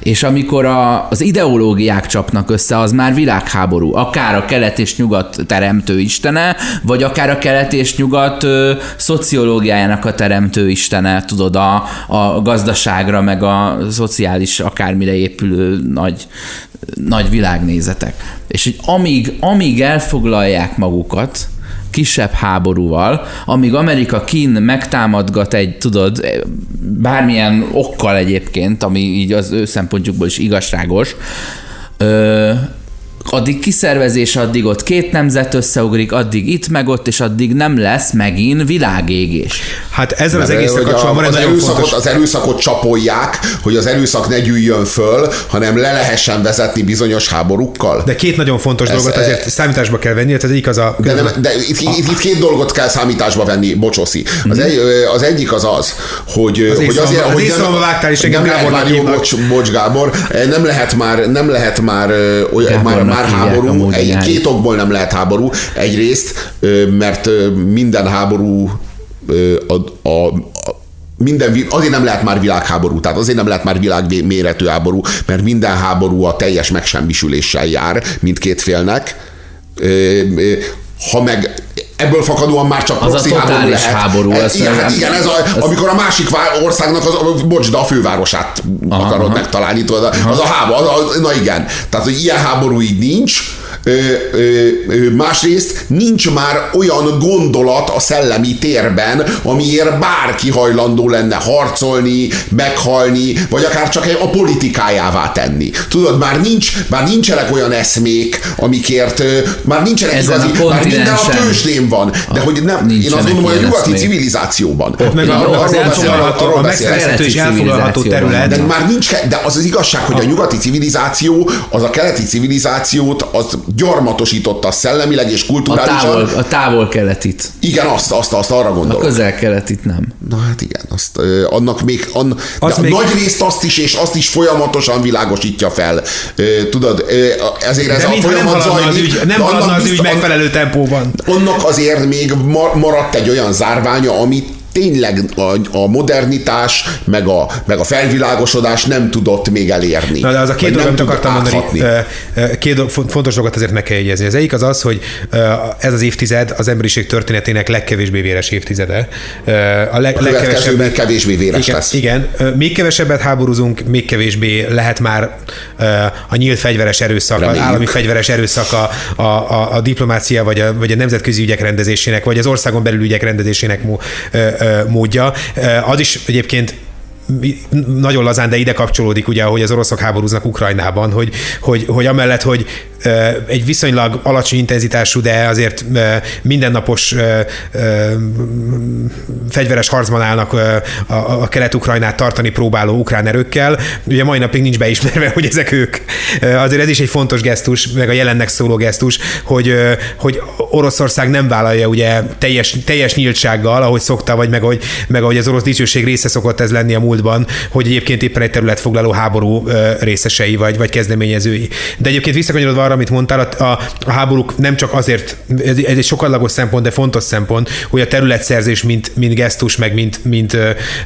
és amikor a, az ideológiák csapnak össze, az már világháború. Akár a kelet és nyugat teremtő istene, vagy akár a kelet és nyugat ö, szociológiájának a teremtő istene, tudod, a, a gazdaságra, meg a szociális akármire épülő nagy, nagy világnézetek. És hogy amíg, amíg elfoglalják magukat, kisebb háborúval, amíg Amerika kín megtámadgat egy, tudod, bármilyen okkal egyébként, ami így az ő szempontjukból is igazságos, addig kiszervezés, addig ott két nemzet összeugrik, addig itt meg ott, és addig nem lesz megint világégés. Hát ezzel az egész kapcsolatban van az, erőszakot, az erőszakot csapolják, hogy az erőszak ne gyűjjön föl, hanem le lehessen vezetni bizonyos háborúkkal. De két nagyon fontos Ez, dolgot azért e, számításba kell venni, tehát egyik az a... De, nem, de itt, itt, itt, két dolgot kell számításba venni, bocsoszi. Az, mm. egy, az egyik az az, hogy, az hogy azért, az hogy nem, vágtál, és nem lehet már jó, bocs, bocs, Gábor, nem lehet már, nem lehet már, olyan, már, már háború, egy, két okból nem lehet háború. Egyrészt, mert minden háború a, a, a minden, azért nem lehet már világháború, tehát azért nem lehet már világméretű háború, mert minden háború a teljes megsemmisüléssel jár mindkét félnek. Ha meg ebből fakadóan már csak az a háború lehet. háború. Ez, igen, nem, igen, ez a, ez amikor a másik országnak, az, bocs, de a fővárosát aha, akarod aha. megtalálni, tudod, az a háború, az a, na igen. Tehát, hogy ilyen háború így nincs, másrészt nincs már olyan gondolat a szellemi térben, amiért bárki hajlandó lenne harcolni, meghalni, vagy akár csak a politikájává tenni. Tudod, már, nincs, már nincsenek olyan eszmék, amikért már nincsenek Ezen igazi, már minden a tőzsdén van. De hogy nem, én azt gondolom, hogy a nyugati eszmék. civilizációban. Ott meg a, elfogadható, a megszerezhető és elfogadható terület. De már nincs, de az az igazság, hogy a nyugati civilizáció, az a keleti civilizációt, az gyarmatosította szellemileg és kulturálisan. A távol, a távol keletit. Igen, azt, azt, azt arra gondolok. A közel keletit nem. Na hát igen, azt, annak még, an, az még... nagy részt azt is, és azt is folyamatosan világosítja fel. Tudod, ezért ez De a folyamat nem zajlik. Az ügy, nem haladna az ügy megfelelő tempóban. Annak azért még maradt egy olyan zárványa, amit tényleg a, a modernitás, meg a, meg a felvilágosodás nem tudott még elérni. Na, de az a két dolog, amit akartam mondani, két dolog, fontos dolgot azért meg kell jegyezni. Az egyik az az, hogy ez az évtized az emberiség történetének legkevésbé véres évtizede. A, leg, a legkevesebb, kevésbé véres igen, lesz. Igen, még kevesebbet háborúzunk, még kevésbé lehet már a nyílt fegyveres erőszak, az állami fegyveres erőszak a, a, a, a diplomácia, vagy a, vagy a nemzetközi ügyek rendezésének, vagy az országon belül ügyek rendezésének módja. Az is egyébként nagyon lazán, de ide kapcsolódik ugye, hogy az oroszok háborúznak Ukrajnában, hogy, hogy, hogy amellett, hogy egy viszonylag alacsony intenzitású, de azért mindennapos fegyveres harcban állnak a kelet-ukrajnát tartani próbáló ukrán erőkkel. Ugye mai napig nincs beismerve, [LAUGHS] hogy ezek ők. Azért ez is egy fontos gesztus, meg a jelennek szóló gesztus, hogy, hogy Oroszország nem vállalja ugye teljes, teljes nyíltsággal, ahogy szokta, vagy meg ahogy, meg ahogy az orosz dicsőség része szokott ez lenni a múltban, hogy egyébként éppen egy területfoglaló háború részesei vagy, vagy kezdeményezői. De egyébként visszakanyarodva arra, amit mondtál, a, a háborúk nem csak azért, ez, ez egy sokadlagos szempont, de fontos szempont, hogy a területszerzés, mint, mint gesztus, meg, mint, mint,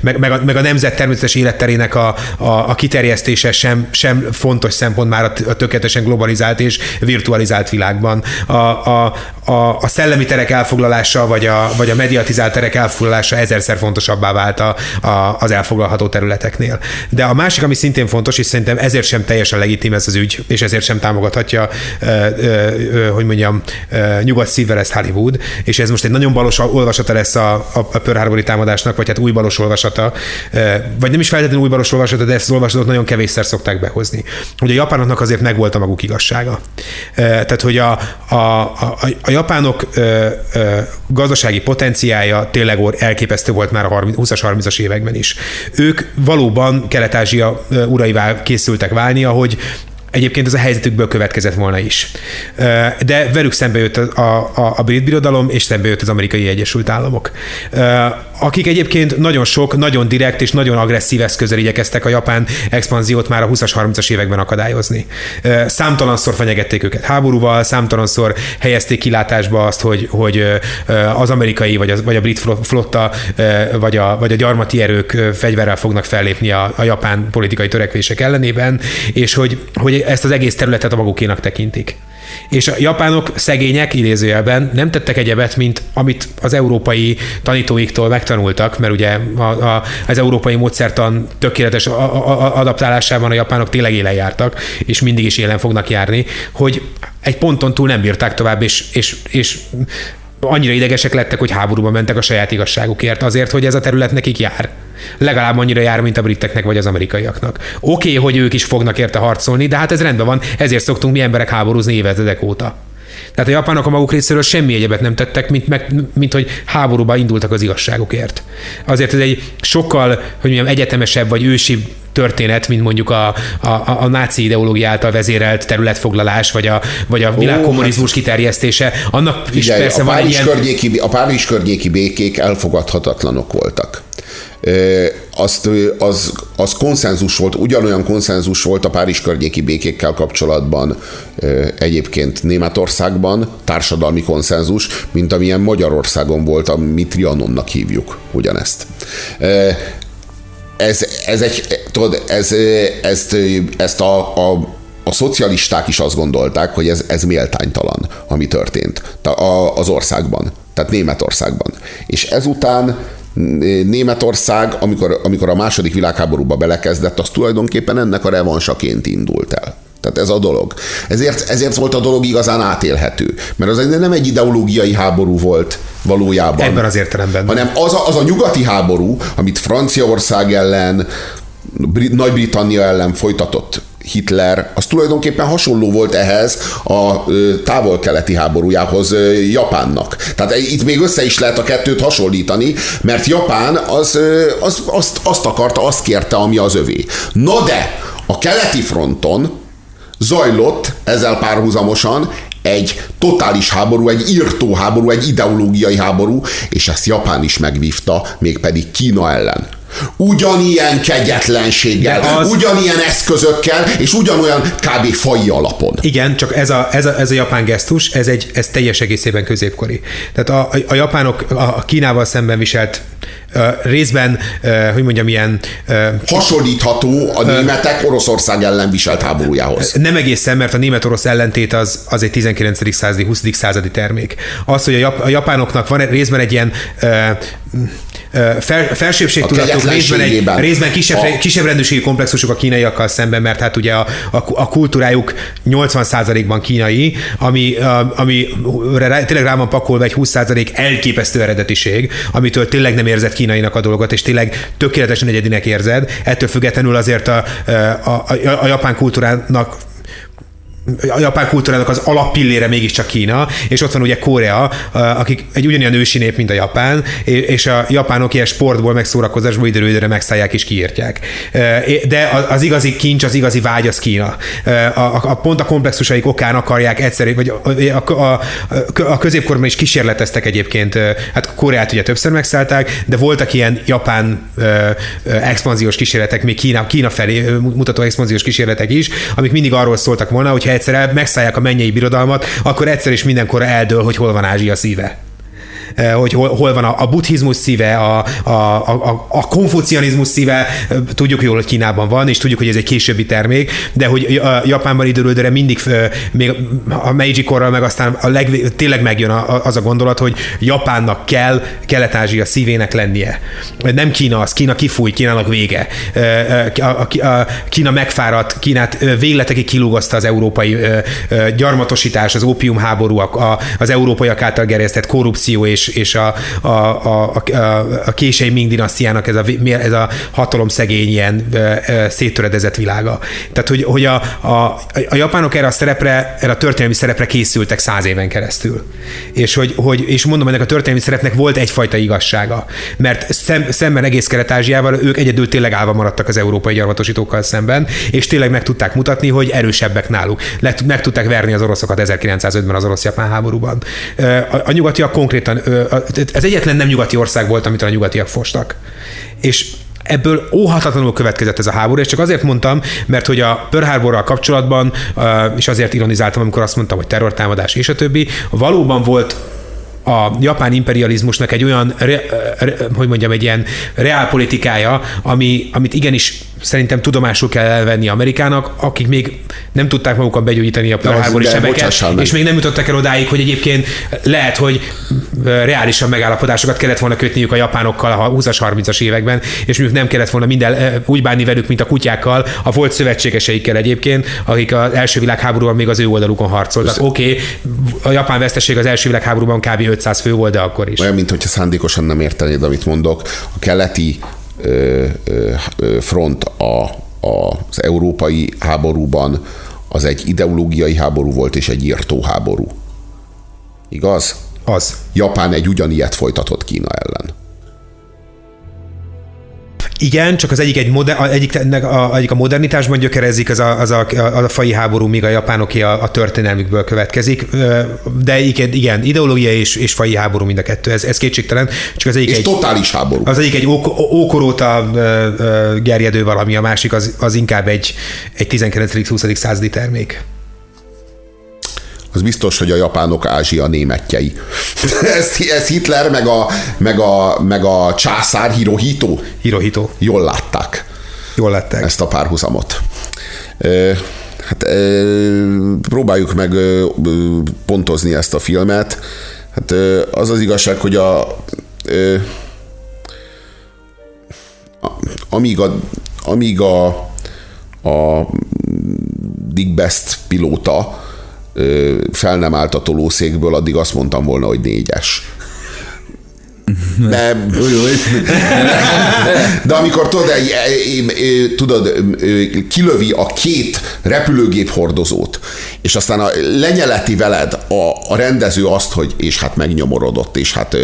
meg, meg, a, meg a nemzet természetes életterének a, a, a kiterjesztése sem, sem fontos szempont már a, a tökéletesen globalizált és virtualizált világban. A, a, a, a szellemi terek elfoglalása, vagy a, vagy a mediatizált terek elfoglalása ezerszer fontosabbá vált a, a, az elfoglalható területeknél. De a másik, ami szintén fontos, és szerintem ezért sem teljesen legitim ez az ügy, és ezért sem támogathatja hogy mondjam, nyugat szívvel ezt Hollywood, és ez most egy nagyon balos olvasata lesz a, a, a Pearl Harbori támadásnak, vagy hát új balos olvasata, vagy nem is feltétlenül új balos olvasata, de ezt az olvasatot nagyon kevésszer szokták behozni. Hogy a japánoknak azért megvolt a maguk igazsága. Tehát, hogy a, a, a, a japánok gazdasági potenciája tényleg elképesztő volt már a 20-as, 30-as években is. Ők valóban Kelet-Ázsia uraivá készültek válni, ahogy Egyébként ez a helyzetükből következett volna is. De velük szembe jött a, a, a brit birodalom, és szembe jött az amerikai Egyesült Államok. Akik egyébként nagyon sok, nagyon direkt és nagyon agresszív eszközzel igyekeztek a japán expanziót már a 20-as, 30-as években akadályozni. Számtalanszor fenyegették őket háborúval, számtalanszor helyezték kilátásba azt, hogy, hogy az amerikai, vagy, az, vagy a brit flotta, vagy a, vagy a gyarmati erők fegyverrel fognak fellépni a, a japán politikai törekvések ellenében, és hogy, hogy ezt az egész területet a magukénak tekintik. És a japánok szegények, idézőjelben nem tettek egyebet, mint amit az európai tanítóiktól megtanultak, mert ugye a, a, az európai módszertan tökéletes a, a, adaptálásában a japánok tényleg élen jártak, és mindig is élen fognak járni, hogy egy ponton túl nem bírták tovább, és, és, és annyira idegesek lettek, hogy háborúba mentek a saját igazságukért, azért, hogy ez a terület nekik jár legalább annyira jár, mint a briteknek vagy az amerikaiaknak. Oké, okay, hogy ők is fognak érte harcolni, de hát ez rendben van, ezért szoktunk mi emberek háborúzni évezredek óta. Tehát a japánok a maguk részéről semmi egyebet nem tettek, mint, meg, mint hogy háborúba indultak az igazságukért. Azért ez egy sokkal, hogy mondjam, egyetemesebb vagy ősi történet, mint mondjuk a, a, a, a náci ideológia által vezérelt területfoglalás, vagy a, vagy a világkommunizmus hát, kiterjesztése. Annak is figyelj, persze a van ilyen... környéki, A Párizs környéki békék elfogadhatatlanok voltak azt, az, az konszenzus volt, ugyanolyan konszenzus volt a Párizs környéki békékkel kapcsolatban egyébként Németországban, társadalmi konszenzus, mint amilyen Magyarországon volt, amit Trianonnak hívjuk ugyanezt. Ez, ez egy, tudod, ez, ezt, ezt a, a a szocialisták is azt gondolták, hogy ez, ez méltánytalan, ami történt az országban, tehát Németországban. És ezután Németország, amikor, amikor a második világháborúba belekezdett, az tulajdonképpen ennek a revansaként indult el. Tehát ez a dolog. Ezért, ezért volt a dolog igazán átélhető. Mert az nem egy ideológiai háború volt valójában. Ebben az értelemben. Hanem az a, az a nyugati háború, amit Franciaország ellen, Nagy-Britannia ellen folytatott Hitler, az tulajdonképpen hasonló volt ehhez a távol-keleti háborújához Japánnak. Tehát itt még össze is lehet a kettőt hasonlítani, mert Japán az, az, azt, azt akarta, azt kérte, ami az övé. Na de a keleti fronton zajlott ezzel párhuzamosan egy totális háború, egy írtó háború, egy ideológiai háború, és ezt Japán is megvívta, mégpedig Kína ellen ugyanilyen kegyetlenséggel, az... ugyanilyen eszközökkel, és ugyanolyan kb. fai alapon. Igen, csak ez a, ez a, ez a japán gesztus, ez, egy, ez teljes egészében középkori. Tehát a, a, a japánok a Kínával szemben viselt uh, részben, uh, hogy mondjam, ilyen... Uh, Hasonlítható a németek Oroszország ellen viselt háborújához. Nem egészen, mert a német-orosz ellentét az, az egy 19. századi, 20. századi termék. Az, hogy a, jap, a japánok van részben egy ilyen fel, felsőbbségtudatok, részben, egy, részben kisebb, a... kisebb rendőrségi komplexusok a kínaiakkal szemben, mert hát ugye a, a, a kultúrájuk 80%-ban kínai, ami, ami tényleg rá van pakolva egy 20% elképesztő eredetiség, amitől tényleg nem érzett kínainak a dolgot, és tényleg tökéletesen egyedinek érzed, ettől függetlenül azért a, a, a, a japán kultúrának a japán kultúrának az alappillére mégiscsak Kína, és ott van ugye Korea, akik egy ugyanilyen ősi nép, mint a Japán, és a japánok ilyen sportból, meg szórakozásból időről időre megszállják és kiírtják. De az igazi kincs, az igazi vágy az Kína. A, a, a pont a komplexusaik okán akarják egyszerű, vagy a, a, a, a középkorban is kísérleteztek egyébként, hát Koreát ugye többször megszállták, de voltak ilyen japán expanziós kísérletek, még Kína, Kína felé mutató expanziós kísérletek is, amik mindig arról szóltak volna, hogy egyszer megszállják a mennyei birodalmat, akkor egyszer is mindenkor eldől, hogy hol van Ázsia szíve. Eh, hogy hol, hol van a, a buddhizmus szíve, a, a, a, a konfucianizmus szíve, eh, tudjuk jól, hogy Kínában van, és tudjuk, hogy ez egy későbbi termék, de hogy a Japánban időről időre mindig eh, még a Meiji korral meg aztán a leg, tényleg megjön az a gondolat, hogy Japánnak kell Kelet-Ázsia szívének lennie. Nem Kína az, Kína kifúj, Kínának vége. A, a, a Kína megfáradt, Kínát végletekig kilúgozta az európai gyarmatosítás, az ópiumháború, a, az európaiak által gerjesztett korrupció és és, és a, a, a, a, a kései Ming dinasztiának ez a, ez a hatalom szegény ilyen széttöredezett világa. Tehát, hogy, hogy a, a, a japánok erre a szerepre, erre a történelmi szerepre készültek száz éven keresztül. És, hogy, hogy, és mondom, ennek a történelmi szerepnek volt egyfajta igazsága. Mert szem, szemben egész Kelet-Ázsiával ők egyedül tényleg állva maradtak az európai gyarmatosítókkal szemben, és tényleg meg tudták mutatni, hogy erősebbek náluk. Meg tudták verni az oroszokat 1905-ben az orosz-japán háborúban. A, a nyugatiak konkrétan ez egyetlen nem nyugati ország volt, amit a nyugatiak fostak. És ebből óhatatlanul következett ez a háború, és csak azért mondtam, mert hogy a Pearl Harborral kapcsolatban, és azért ironizáltam, amikor azt mondtam, hogy terrortámadás és a többi, valóban volt a japán imperializmusnak egy olyan, re, re, hogy mondjam, egy ilyen reálpolitikája, ami, amit igenis szerintem tudomásul kell elvenni Amerikának, akik még nem tudták magukat begyógyítani a Pearl sebeket, és még nem jutottak el odáig, hogy egyébként lehet, hogy reálisan megállapodásokat kellett volna kötniük a japánokkal a 20-as, 30-as években, és mondjuk nem kellett volna minden úgy bánni velük, mint a kutyákkal, a volt szövetségeseikkel egyébként, akik az első világháborúban még az ő oldalukon harcoltak. Oké, okay, a japán veszteség az első világháborúban kb. 500 fő volt, de akkor is. Olyan, mint hogyha szándékosan nem értenéd, amit mondok. A keleti front a, a, az európai háborúban az egy ideológiai háború volt, és egy írtó háború. Igaz? Az. Japán egy ugyanilyet folytatott Kína ellen. Igen, csak az egyik, egy moder, egyik, a, egyik a modernitásban gyökerezik, az a, az a, a, a fai háború, míg a japánoké a, a történelmükből következik. De igen, igen ideológia és, és fai háború mind a kettő, ez, ez kétségtelen. Csak az egyik és egy, totális háború. Az egyik egy ók, ókoróta gerjedő valami, a másik az, az inkább egy, egy 19.-20. századi termék az biztos, hogy a japánok Ázsia németjei. [LAUGHS] ez, ez Hitler, meg a, meg, a, meg a császár Hirohito. Hirohito. Jól látták. Jól látták. Ezt a párhuzamot. Hát próbáljuk meg pontozni ezt a filmet. Hát az az igazság, hogy a amíg a, amíg a, a Dick Best pilóta fel nem állt a tolószékből, addig azt mondtam volna, hogy négyes. Nem. De amikor tudod, tudod, kilövi a két repülőgép hordozót, és aztán a, lenyeleti veled a, a rendező azt, hogy és hát megnyomorodott, és hát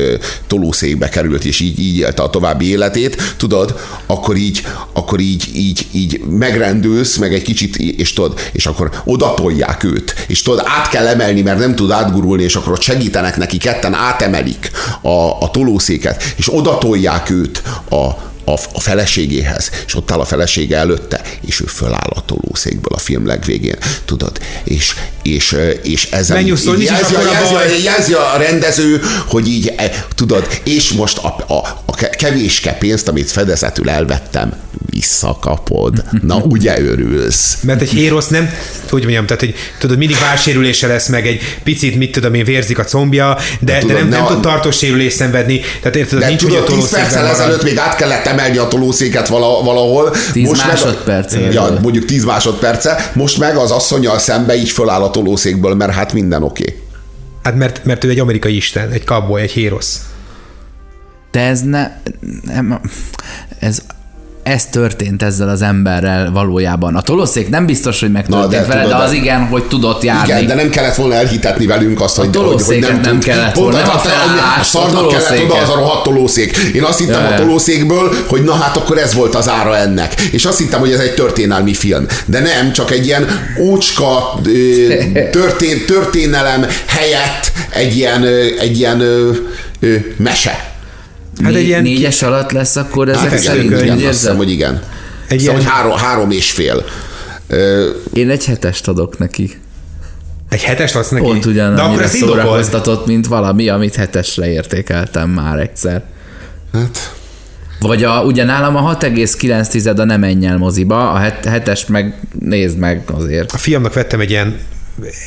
tolószékbe került, és így, így élte a további életét, tudod, akkor így, akkor így, így, így megrendülsz, meg egy kicsit, és tudod, és akkor odatolják őt, és tudod, át kell emelni, mert nem tud átgurulni, és akkor ott segítenek neki, ketten átemelik a, a tolószéket, és odatolják őt a, a, a feleségéhez, és ott áll a felesége előtte, és ő föláll a tolószékből a film legvégén, tudod, és, és, és ezzel Menjusszol, jelzi, jelzi, jelzi, jelzi a rendező, hogy így, e, tudod, és most a, a, a kevéske pénzt, amit fedezetül elvettem, visszakapod. Na, ugye örülsz. Mert egy hérosz nem, hogy mondjam, tehát, hogy tudod, mindig válsérülése lesz meg egy picit, mit tudom én, vérzik a combja, de, de, tudom, de nem, nem a... tud tartós sérülés szenvedni. Tehát érted, nincs tudod, úgy a 10 perccel ezelőtt még át kellett emelni a tolószéket valahol. 10 most másodperce. Meg, ja, mondjuk 10 másodperce. Most meg az asszonyal szembe így föláll a tolószékből, mert hát minden oké. Okay. Hát mert, mert ő egy amerikai isten, egy cowboy, egy hérosz. De ez ne, nem, ez ez történt ezzel az emberrel valójában. A tolószék nem biztos, hogy megtörtént Na, de, vele, tudod, de az igen, hogy tudott járni. Igen, de nem kellett volna elhitetni velünk azt, hogy, hogy, hogy nem, nem kellett volna. Pont, a, a, a szarnak kellett oda az a rohadt tolószék. Én azt hittem a tolószékből, hogy na hát akkor ez volt az ára ennek. És azt hittem, hogy ez egy történelmi film. De nem, csak egy ilyen ócska történ, történelem helyett egy ilyen, egy ilyen mese. Hát egy ilyen négyes alatt lesz akkor ezek hát szerint? Igen, azt hiszem, hogy igen. Egy szóval, ilyen... hogy három, három és fél. Én egy hetest adok neki. Egy hetest adsz neki? Pont ugyanannyira szórakoztatott, mint valami, amit hetesre értékeltem már egyszer. Hát... Vagy a, ugye nálam a 6,9 a nem menj el moziba, a het, hetes meg nézd meg azért. A fiamnak vettem egy ilyen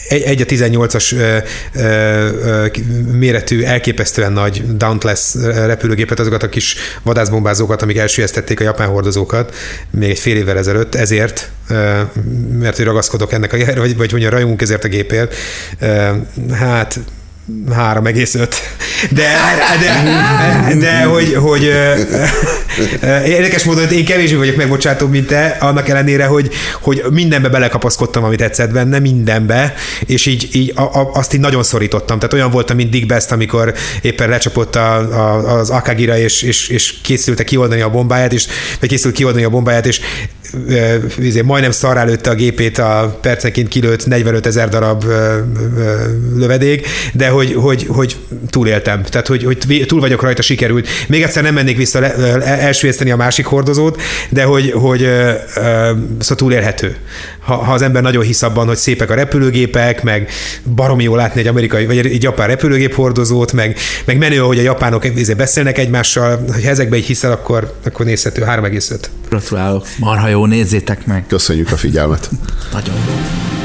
egy, egy a 18-as ö, ö, méretű, elképesztően nagy Dauntless repülőgépet, azokat a kis vadászbombázókat, amik elsüllyesztették a japán hordozókat még egy fél évvel ezelőtt, ezért, mert hogy ragaszkodok ennek, a, vagy, vagy mondja, rajongunk ezért a gépért. Hát 3,5. De, de, de hogy, hogy érdekes módon hogy én kevésbé vagyok megbocsátó, mint te, annak ellenére, hogy, hogy mindenbe belekapaszkodtam, amit tetszett benne, mindenbe, és így, így a, a, azt így nagyon szorítottam. Tehát olyan voltam, mint Dick Best, amikor éppen lecsapott a, a, az Akagira, és, és, és készülte kioldani a bombáját, és, vagy készült kioldani a bombáját, és majdnem szarrá lőtte a gépét a percenként kilőtt 45 ezer darab lövedék, de hogy, hogy, hogy túléltem. Tehát, hogy, hogy túl vagyok rajta, sikerült. Még egyszer nem mennék vissza le, elsüllyeszteni a másik hordozót, de hogy, hogy szóval túlélhető. Ha, ha, az ember nagyon hisz abban, hogy szépek a repülőgépek, meg baromi jó látni egy amerikai, vagy egy japán repülőgép hordozót, meg, meg menő, hogy a japánok beszélnek egymással, hogy ezekbe így hiszel, akkor, akkor nézhető 3,5. Gratulálok. Marha jó, nézzétek meg. Köszönjük a figyelmet. Nagyon jó.